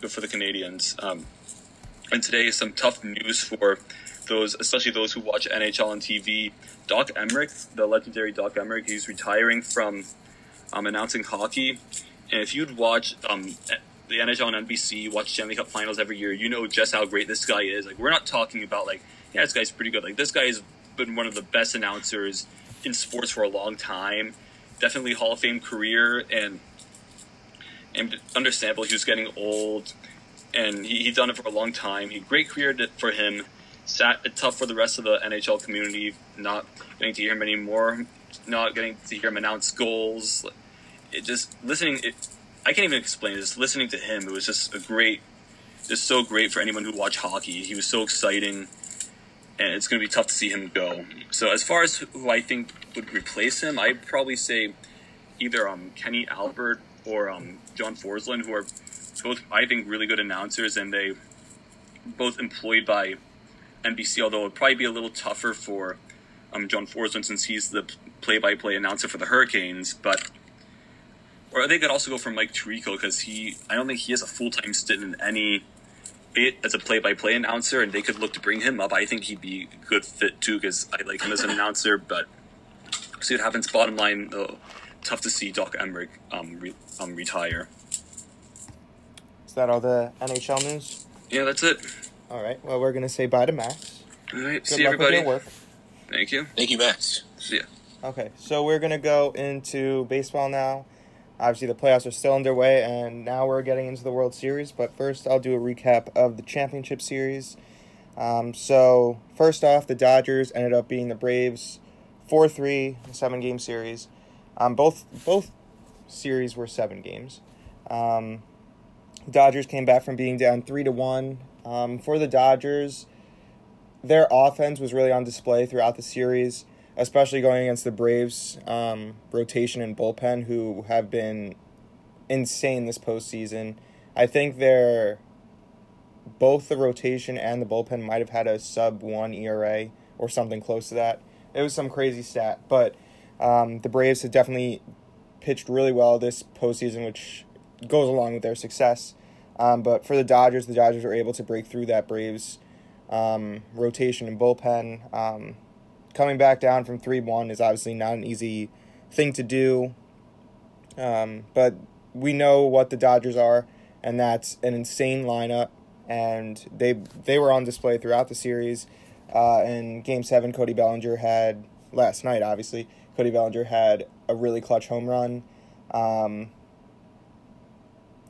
good for the Canadiens. Um, and today, some tough news for those, especially those who watch NHL on TV. Doc Emrick, the legendary Doc Emrick, he's retiring from um, announcing hockey. And if you'd watch um, the NHL on NBC, watch Stanley Cup Finals every year, you know just how great this guy is. Like we're not talking about like, yeah, this guy's pretty good. Like this guy has been one of the best announcers in sports for a long time. Definitely Hall of Fame career, and and understandable he was getting old, and he, he'd done it for a long time. He great career for him sat tough for the rest of the NHL community, not getting to hear him anymore, not getting to hear him announce goals. It just listening. It, I can't even explain. Just listening to him, it was just a great, just so great for anyone who watched hockey. He was so exciting, and it's going to be tough to see him go. So as far as who I think would replace him, I'd probably say either um, Kenny Albert or um, John Forslund, who are both I think really good announcers, and they both employed by NBC, although it would probably be a little tougher for um, John Forslund since he's the play-by-play announcer for the Hurricanes. But or they could also go for Mike Tirico because he, I don't think he has a full time stint in any bit as a play by play announcer, and they could look to bring him up. I think he'd be a good fit too because I like him as an announcer. But see what happens. Bottom line, though, tough to see Doc Emrick um, re- um retire. Is that all the NHL news? Yeah, that's it. All right. Well, we're gonna say bye to Max. All right, Good see you luck with everybody. your work. Thank you. Thank you, Max. See ya. Okay, so we're gonna go into baseball now. Obviously, the playoffs are still underway, and now we're getting into the World Series. But first, I'll do a recap of the championship series. Um, so first off, the Dodgers ended up being the Braves, four three, seven game series. Um, both both series were seven games. Um, Dodgers came back from being down three to one. Um, for the Dodgers, their offense was really on display throughout the series especially going against the Braves um, rotation and bullpen, who have been insane this postseason. I think they're both the rotation and the bullpen might have had a sub one ERA or something close to that. It was some crazy stat, but um, the Braves have definitely pitched really well this postseason, which goes along with their success. Um, but for the Dodgers, the Dodgers were able to break through that Braves um, rotation and bullpen. Um, coming back down from 3 1 is obviously not an easy thing to do. Um, but we know what the Dodgers are, and that's an insane lineup. And they they were on display throughout the series. Uh, in Game 7, Cody Bellinger had, last night obviously, Cody Bellinger had a really clutch home run. Um,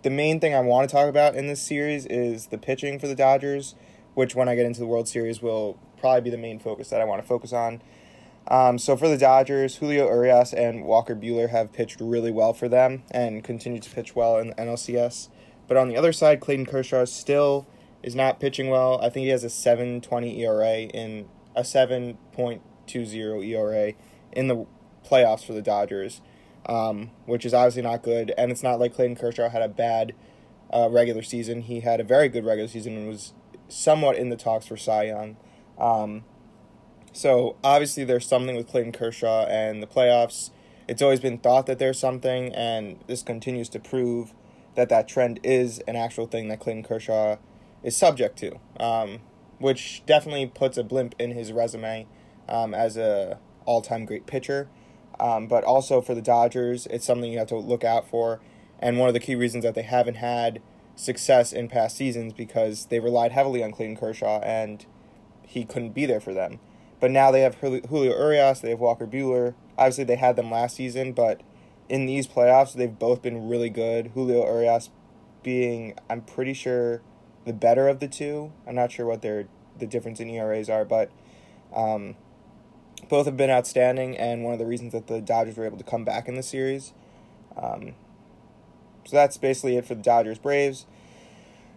the main thing I want to talk about in this series is the pitching for the Dodgers, which when I get into the World Series will probably be the main focus that I want to focus on. Um, so for the Dodgers, Julio Urias and Walker Buehler have pitched really well for them and continue to pitch well in the NLCS. But on the other side, Clayton Kershaw still is not pitching well. I think he has a 7.20 ERA in a 7.20 ERA in the playoffs for the Dodgers, um, which is obviously not good. And it's not like Clayton Kershaw had a bad uh, regular season. He had a very good regular season and was somewhat in the talks for Cy Young. Um, so obviously there's something with Clayton Kershaw and the playoffs. It's always been thought that there's something, and this continues to prove that that trend is an actual thing that Clayton Kershaw is subject to, um, which definitely puts a blimp in his resume um, as a all-time great pitcher. Um, but also for the Dodgers, it's something you have to look out for, and one of the key reasons that they haven't had success in past seasons because they relied heavily on Clayton Kershaw and he couldn't be there for them. But now they have Julio Urias, they have Walker Buehler. Obviously, they had them last season, but in these playoffs, they've both been really good. Julio Urias being, I'm pretty sure, the better of the two. I'm not sure what their the difference in ERAs are, but um, both have been outstanding, and one of the reasons that the Dodgers were able to come back in the series. Um, so that's basically it for the Dodgers Braves.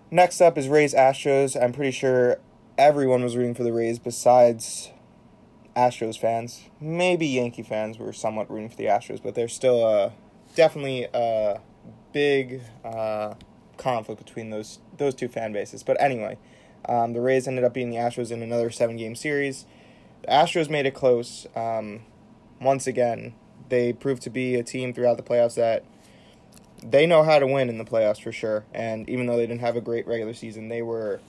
Next up is Rays Astros. I'm pretty sure everyone was rooting for the Rays besides Astros fans. Maybe Yankee fans were somewhat rooting for the Astros, but there's still a definitely a big uh, conflict between those those two fan bases. But anyway, um, the Rays ended up beating the Astros in another seven game series. The Astros made it close. Um, once again, they proved to be a team throughout the playoffs that they know how to win in the playoffs for sure. And even though they didn't have a great regular season, they were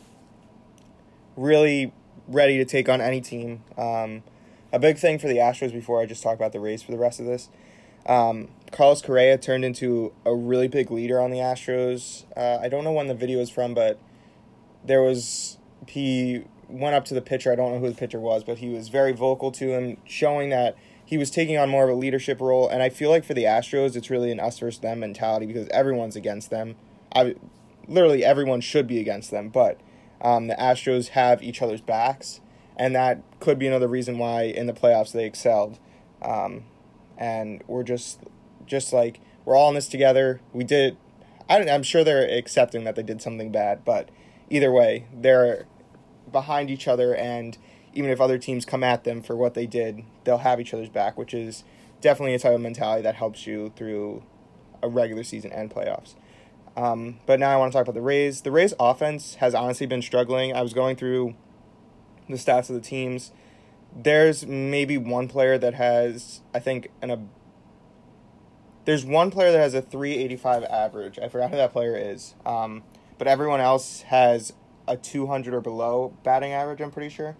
really ready to take on any team. Um, a big thing for the Astros before I just talk about the Rays for the rest of this. Um, Carlos Correa turned into a really big leader on the Astros. Uh, I don't know when the video is from, but there was he went up to the pitcher. I don't know who the pitcher was, but he was very vocal to him, showing that he was taking on more of a leadership role. And I feel like for the Astros, it's really an us versus them mentality because everyone's against them. I literally everyone should be against them, but um, the Astros have each other's backs, and that could be another reason why in the playoffs they excelled. Um, and we're just just like we're all in this together. We did. I don't, I'm sure they're accepting that they did something bad, but either way, they're behind each other, and even if other teams come at them for what they did, they'll have each other's back, which is definitely a type of mentality that helps you through a regular season and playoffs. Um, but now I want to talk about the Rays. The Rays offense has honestly been struggling. I was going through the stats of the teams. There's maybe one player that has, I think, an there's one player that has a 385 average. I forgot who that player is. Um, but everyone else has a 200 or below batting average, I'm pretty sure.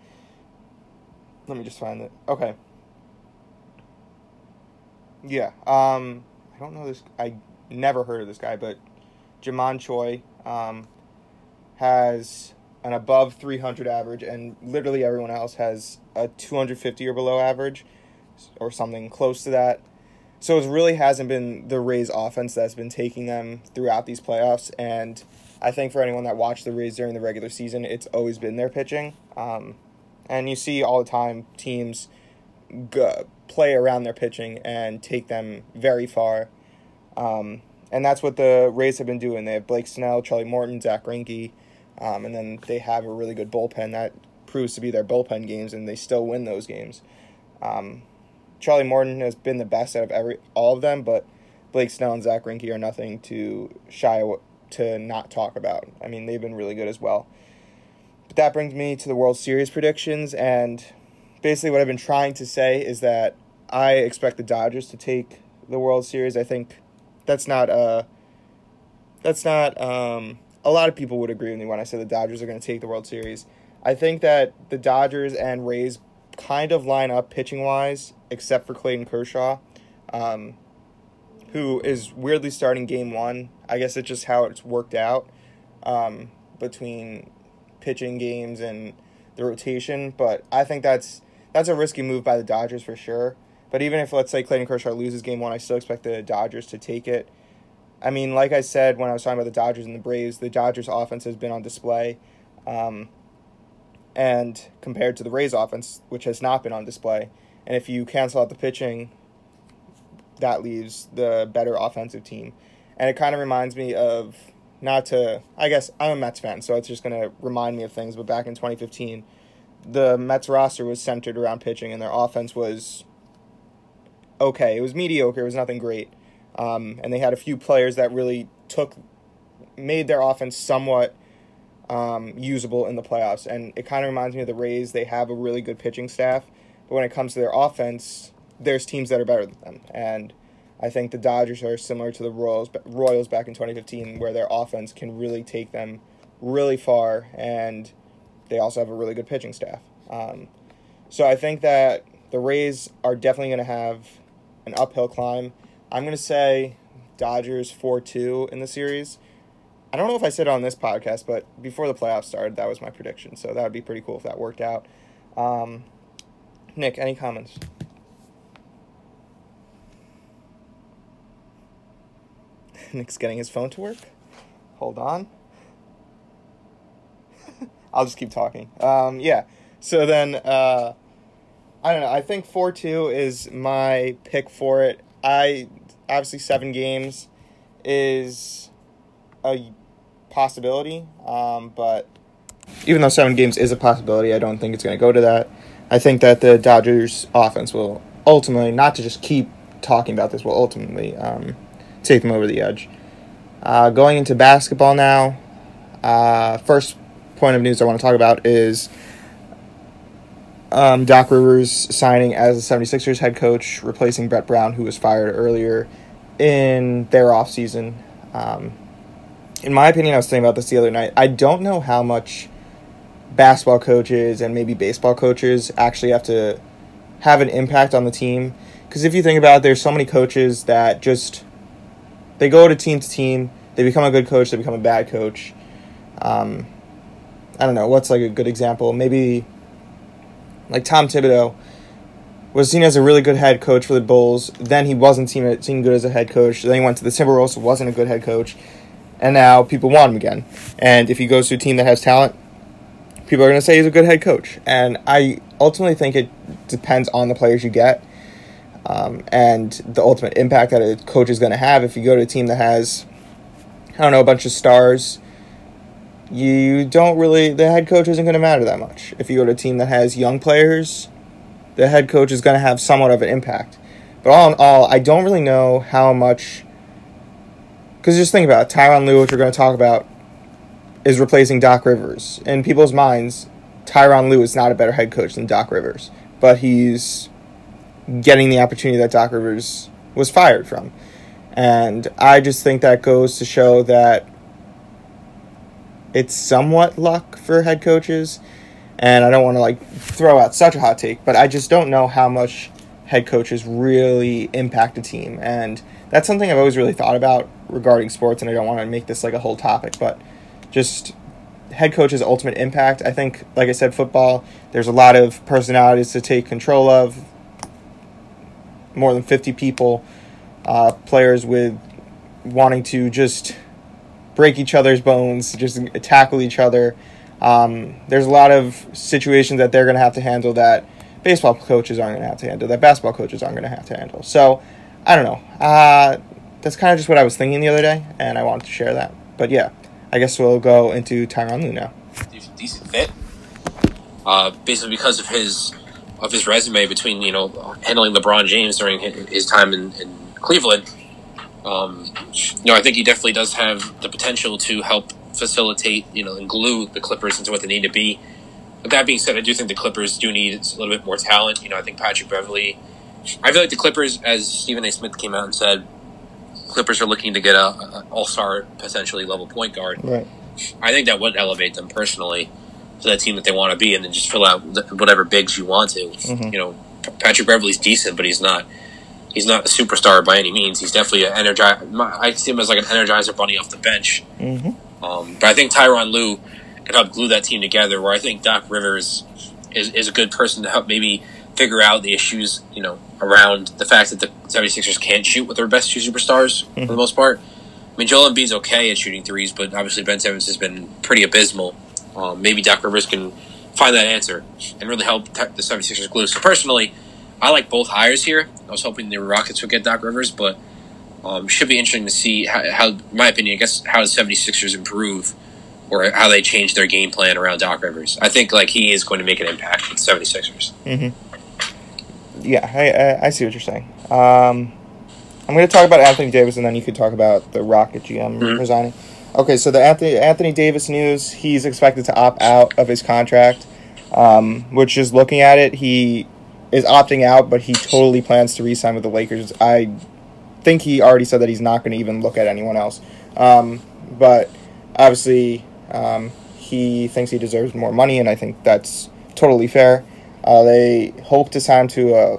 Let me just find it. Okay. Yeah. Um, I don't know this. I never heard of this guy, but Ji-Man Choi um, has an above 300 average, and literally everyone else has a 250 or below average, or something close to that. So it really hasn't been the Rays offense that's been taking them throughout these playoffs, and I think for anyone that watched the Rays during the regular season, it's always been their pitching. Um, and you see all the time teams play around their pitching and take them very far. Um, and that's what the Rays have been doing. They have Blake Snell, Charlie Morton, Zach Greinke, um, and then they have a really good bullpen that proves to be their bullpen games, and they still win those games. Um, Charlie Morton has been the best out of every all of them, but Blake Snell and Zach Greinke are nothing to shy to not talk about. I mean, they've been really good as well. But that brings me to the World Series predictions, and basically what I've been trying to say is that I expect the Dodgers to take the World Series. I think that's not uh that's not um a lot of people would agree with me when I say the Dodgers are going to take the World Series. I think that the Dodgers and Rays kind of line up pitching wise, except for Clayton Kershaw, um, who is weirdly starting game one. I guess it's just how it's worked out um, between pitching games and the rotation. But I think that's that's a risky move by the Dodgers for sure. But even if let's say Clayton Kershaw loses game one, I still expect the Dodgers to take it. I mean, like I said when I was talking about the Dodgers and the Braves, the Dodgers offense has been on display. Um, and compared to the Rays offense, which has not been on display. And if you cancel out the pitching, that leaves the better offensive team. And it kind of reminds me of not to I guess I'm a Mets fan, so it's just gonna remind me of things, but back in twenty fifteen, the Mets roster was centered around pitching and their offense was okay. It was mediocre, it was nothing great. Um, and they had a few players that really took made their offense somewhat um, usable in the playoffs. And it kind of reminds me of the Rays. They have a really good pitching staff, but when it comes to their offense, there's teams that are better than them. And I think the Dodgers are similar to the Royals, Royals back in 2015, where their offense can really take them really far, and they also have a really good pitching staff. Um, so I think that the Rays are definitely going to have an uphill climb. I'm going to say Dodgers 4 2 in the series. I don't know if I said it on this podcast, but before the playoffs started, that was my prediction. So that would be pretty cool if that worked out. Um, Nick, any comments? Nick's getting his phone to work. Hold on. I'll just keep talking. Um, yeah. So then, uh, I don't know. I think 4 2 is my pick for it. I obviously seven games is a possibility, um, but even though seven games is a possibility, I don't think it's going to go to that. I think that the Dodgers offense will ultimately, not to just keep talking about this, will ultimately um, take them over the edge. Uh, going into basketball now, uh, first point of news I want to talk about is um, Doc Rivers signing as the 76ers head coach, replacing Brett Brown, who was fired earlier in their offseason. Um, in my opinion, I was thinking about this the other night. I don't know how much basketball coaches and maybe baseball coaches actually have to have an impact on the team. Because if you think about it, there's so many coaches that just they go to team to team, they become a good coach, they become a bad coach. Um, I don't know what's like a good example. Maybe like Tom Thibodeau was seen as a really good head coach for the Bulls. Then he wasn't seen, seen good as a head coach. Then he went to the Timberwolves, wasn't a good head coach. And now people want him again. And if he goes to a team that has talent, people are going to say he's a good head coach. And I ultimately think it depends on the players you get um, and the ultimate impact that a coach is going to have. If you go to a team that has, I don't know, a bunch of stars, you don't really, the head coach isn't going to matter that much. If you go to a team that has young players, the head coach is going to have somewhat of an impact. But all in all, I don't really know how much. Because just think about it, Tyronn Lue, which we're going to talk about, is replacing Doc Rivers. In people's minds, Tyronn Lue is not a better head coach than Doc Rivers, but he's getting the opportunity that Doc Rivers was fired from. And I just think that goes to show that it's somewhat luck for head coaches. And I don't want to like throw out such a hot take, but I just don't know how much head coaches really impact a team. And that's something I've always really thought about regarding sports, and I don't want to make this like a whole topic, but just head coach's ultimate impact. I think, like I said, football, there's a lot of personalities to take control of, more than 50 people, uh, players with wanting to just break each other's bones, just tackle each other. Um, there's a lot of situations that they're going to have to handle that baseball coaches aren't going to have to handle, that basketball coaches aren't going to have to handle. So, I don't know. Uh, that's kind of just what I was thinking the other day, and I wanted to share that. But yeah, I guess we'll go into Tyronn Lue now. Decent fit, uh, basically because of his of his resume between you know handling LeBron James during his time in, in Cleveland. Um, you know, I think he definitely does have the potential to help facilitate, you know, and glue the Clippers into what they need to be. But that being said, I do think the Clippers do need a little bit more talent. You know, I think Patrick Beverley. I feel like the Clippers, as Stephen A. Smith came out and said, Clippers are looking to get a, a All Star potentially level point guard. Right. I think that would elevate them personally to that team that they want to be, and then just fill out whatever bigs you want to. Mhm. You know, Patrick Beverley's decent, but he's not. He's not a superstar by any means. He's definitely an energizer. I see him as like an energizer bunny off the bench. Mm-hmm. Um, but I think Tyronn Lue can help glue that team together. Where I think Doc Rivers is, is a good person to help maybe figure out the issues, you know, around the fact that the 76ers can't shoot with their best two superstars for the most part. I mean, Joel Embiid's okay at shooting threes, but obviously Ben Simmons has been pretty abysmal. Um, maybe Doc Rivers can find that answer and really help the 76ers glue. So personally, I like both hires here. I was hoping the Rockets would get Doc Rivers, but um, should be interesting to see how, how, in my opinion, I guess how the 76ers improve or how they change their game plan around Doc Rivers. I think like he is going to make an impact with the 76ers. Mm-hmm. Yeah, I, I, I see what you're saying. Um, I'm going to talk about Anthony Davis, and then you could talk about the Rocket GM Mhm. resigning. Okay, so the Anthony Anthony Davis news: he's expected to opt out of his contract. Um, which is looking at it, he is opting out, but he totally plans to re-sign with the Lakers. I think he already said that he's not going to even look at anyone else. Um, but obviously, um, he thinks he deserves more money, and I think that's totally fair. Uh, they hope to sign to a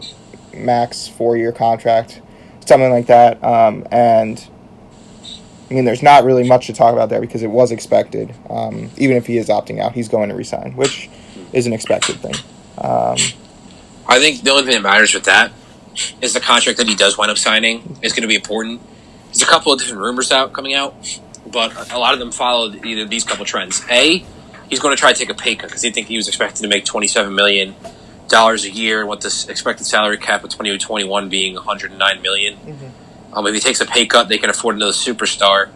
max four-year contract, something like that. Um, and I mean, there's not really much to talk about there because it was expected. Um, even if he is opting out, he's going to resign, which is an expected thing. Um, I think the only thing that matters with that is the contract that he does wind up signing is going to be important. There's a couple of different rumors out coming out, but a lot of them followed either these couple trends. A, he's going to try to take a pay cut because he think he was expected to make 27 million dollars a year, with this expected salary cap of 2021 being 109 million. Um, if he takes a pay cut, they can afford another superstar.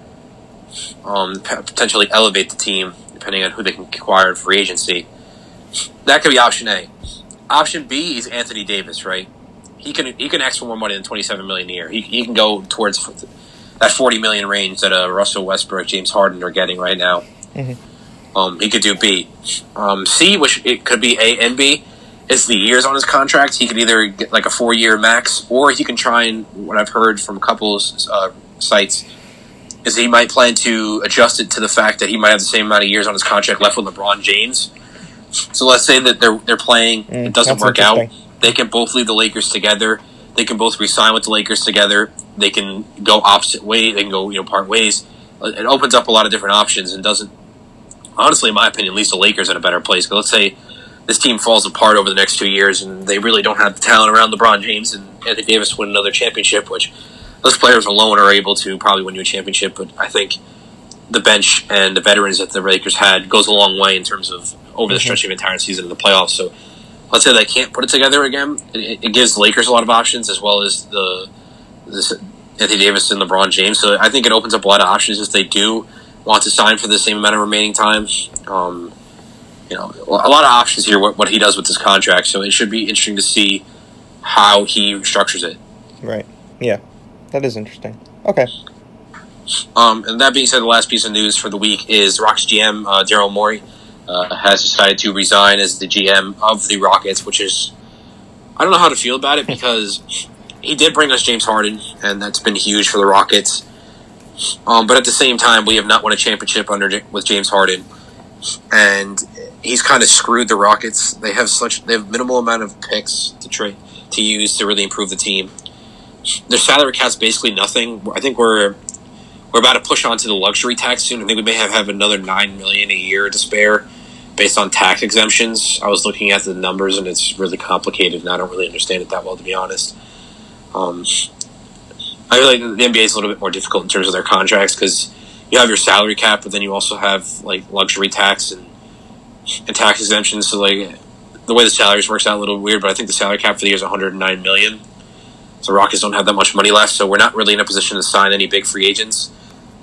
Um, potentially elevate the team depending on who they can acquire in free agency. That could be option A. Option B is Anthony Davis, right? He can he can ask for more money than 27 million a year. He, he can go towards that 40 million range that uh, Russell Westbrook, James Harden are getting right now. Mhm. Um, he could do B. Um, C, which it could be A and B, is the years on his contract. He could either get like a four year max, or he can try and what I've heard from a couple of uh, sites is he might plan to adjust it to the fact that he might have the same amount of years on his contract left with LeBron James. So let's say that they're they're playing, Mm, it doesn't work out. They can both leave the Lakers together. They can both resign with the Lakers together. They can go opposite way. They can go you know part ways. Uh, It opens up a lot of different options and doesn't. Honestly, in my opinion, leaves the Lakers in a better place. 'Cause let's say this team falls apart over the next two years and they really don't have the talent around LeBron James and Anthony Davis win another championship, which those players alone are able to probably win you a championship. But I think the bench and the veterans that the Lakers had goes a long way in terms of over the Mhm. stretch of the entire season in the playoffs. So let's say they can't put it together again. It, it gives the Lakers a lot of options as well as the this Anthony Davis and LeBron James. So I think it opens up a lot of options if they do want to sign for the same amount of remaining time. Um, you know, a lot of options here. What, what he does with this contract. So it should be interesting to see how he structures it. right. Yeah, that is interesting. Okay. Um, and that being said, the last piece of news for the week is Rockets GM uh, Daryl Morey uh, has decided to resign as the GM of the Rockets, which is I don't know how to feel about it because he did bring us James Harden, and that's been huge for the Rockets. Um, but at the same time, we have not won a championship under with James Harden, and he's kind of screwed the Rockets. They have such they have minimal amount of picks to trade to use to really improve the team. Their salary cap's basically nothing. I think we're we're about to push on to the luxury tax soon. I think we may have, have another nine million a year to spare based on tax exemptions. I was looking at the numbers and it's really complicated, and I don't really understand it that well to be honest. Um, I feel like the NBA is a little bit more difficult in terms of their contracts because you have your salary cap, but then you also have like luxury tax and and tax exemptions. So like the way the salaries works out a little weird, but I think the salary cap for the year is 109 million. So Rockets don't have that much money left, so we're not really in a position to sign any big free agents,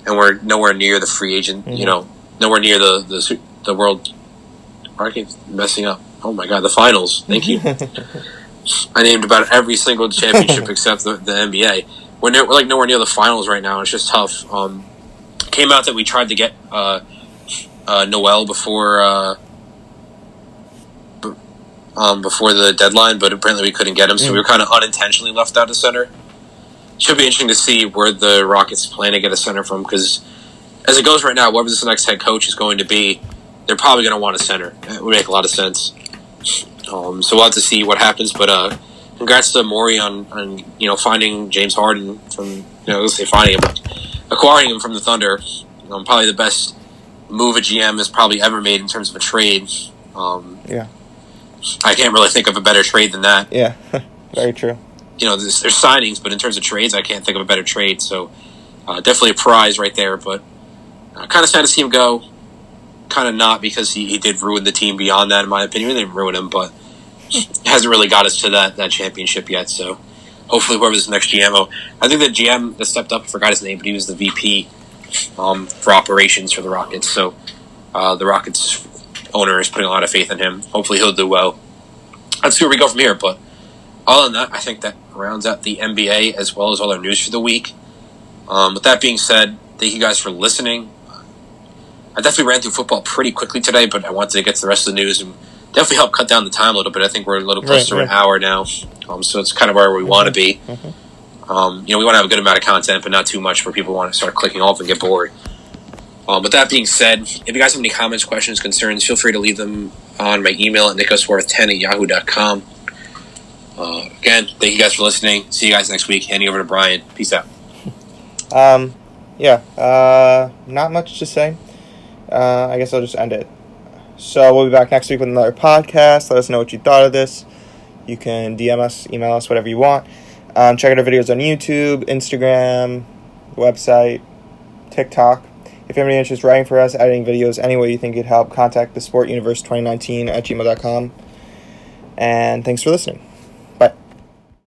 and we're nowhere near the free agent. Mm-hmm. You know, nowhere near the the the world. I keep messing up. Oh my god, the finals. Thank you. I named about every single championship except the, the NBA. We're, near, we're like nowhere near the finals right now. It's just tough. Um, came out that we tried to get uh, uh, Noel before uh, um, before the deadline, but apparently we couldn't get him, so mm. we were kind of unintentionally left out of center. Should be interesting to see where the Rockets plan to get a center from because, as it goes right now, whoever this next head coach is going to be, they're probably going to want a center. It would make a lot of sense. Um, so we'll have to see what happens. But uh, congrats to Morey on, on you know finding James Harden from you know let's say finding him, acquiring him from the Thunder. Um, probably the best move a GM has probably ever made in terms of a trade. Um, yeah, I can't really think of a better trade than that. Yeah, very true. You know, there's, there's, signings, but in terms of trades, I can't think of a better trade. So uh, definitely a prize right there. But uh, kind of sad to see him go. Kind of not because he, he did ruin the team beyond that, in my opinion. He didn't ruin him, but hasn't really got us to that, that championship yet. So hopefully, whoever this next GM, I think the GM that stepped up, I forgot his name, but he was the VP um, for operations for the Rockets. So uh, the Rockets owner is putting a lot of faith in him. Hopefully, he'll do well. Let's see where we go from here. But all than that, I think that rounds out the NBA as well as all our news for the week. Um, with that being said, thank you guys for listening. I definitely ran through football pretty quickly today, but I wanted to get to the rest of the news and definitely help cut down the time a little bit. I think we're a little closer right, to an hour now, um, so it's kind of where we mm-hmm. want to be. Mm-hmm. Um, you know, we want to have a good amount of content, but not too much where people want to start clicking off and get bored. Um, with that being said, if you guys have any comments, questions, concerns, feel free to leave them on my email at nickosworth10 at yahoo.com. Uh, again, thank you guys for listening. See you guys next week. Handing over to Brian. Peace out. Um, yeah, uh, not much to say. Uh, I guess I'll just end it. So we'll be back next week with another podcast. Let us know what you thought of this. You can DM us, email us, whatever you want. Um, check out our videos on YouTube, Instagram, website, TikTok. If you have any interest writing for us, editing videos, any way you think it'd help, contact the Sport Universe 2019 at gmail.com. And thanks for listening.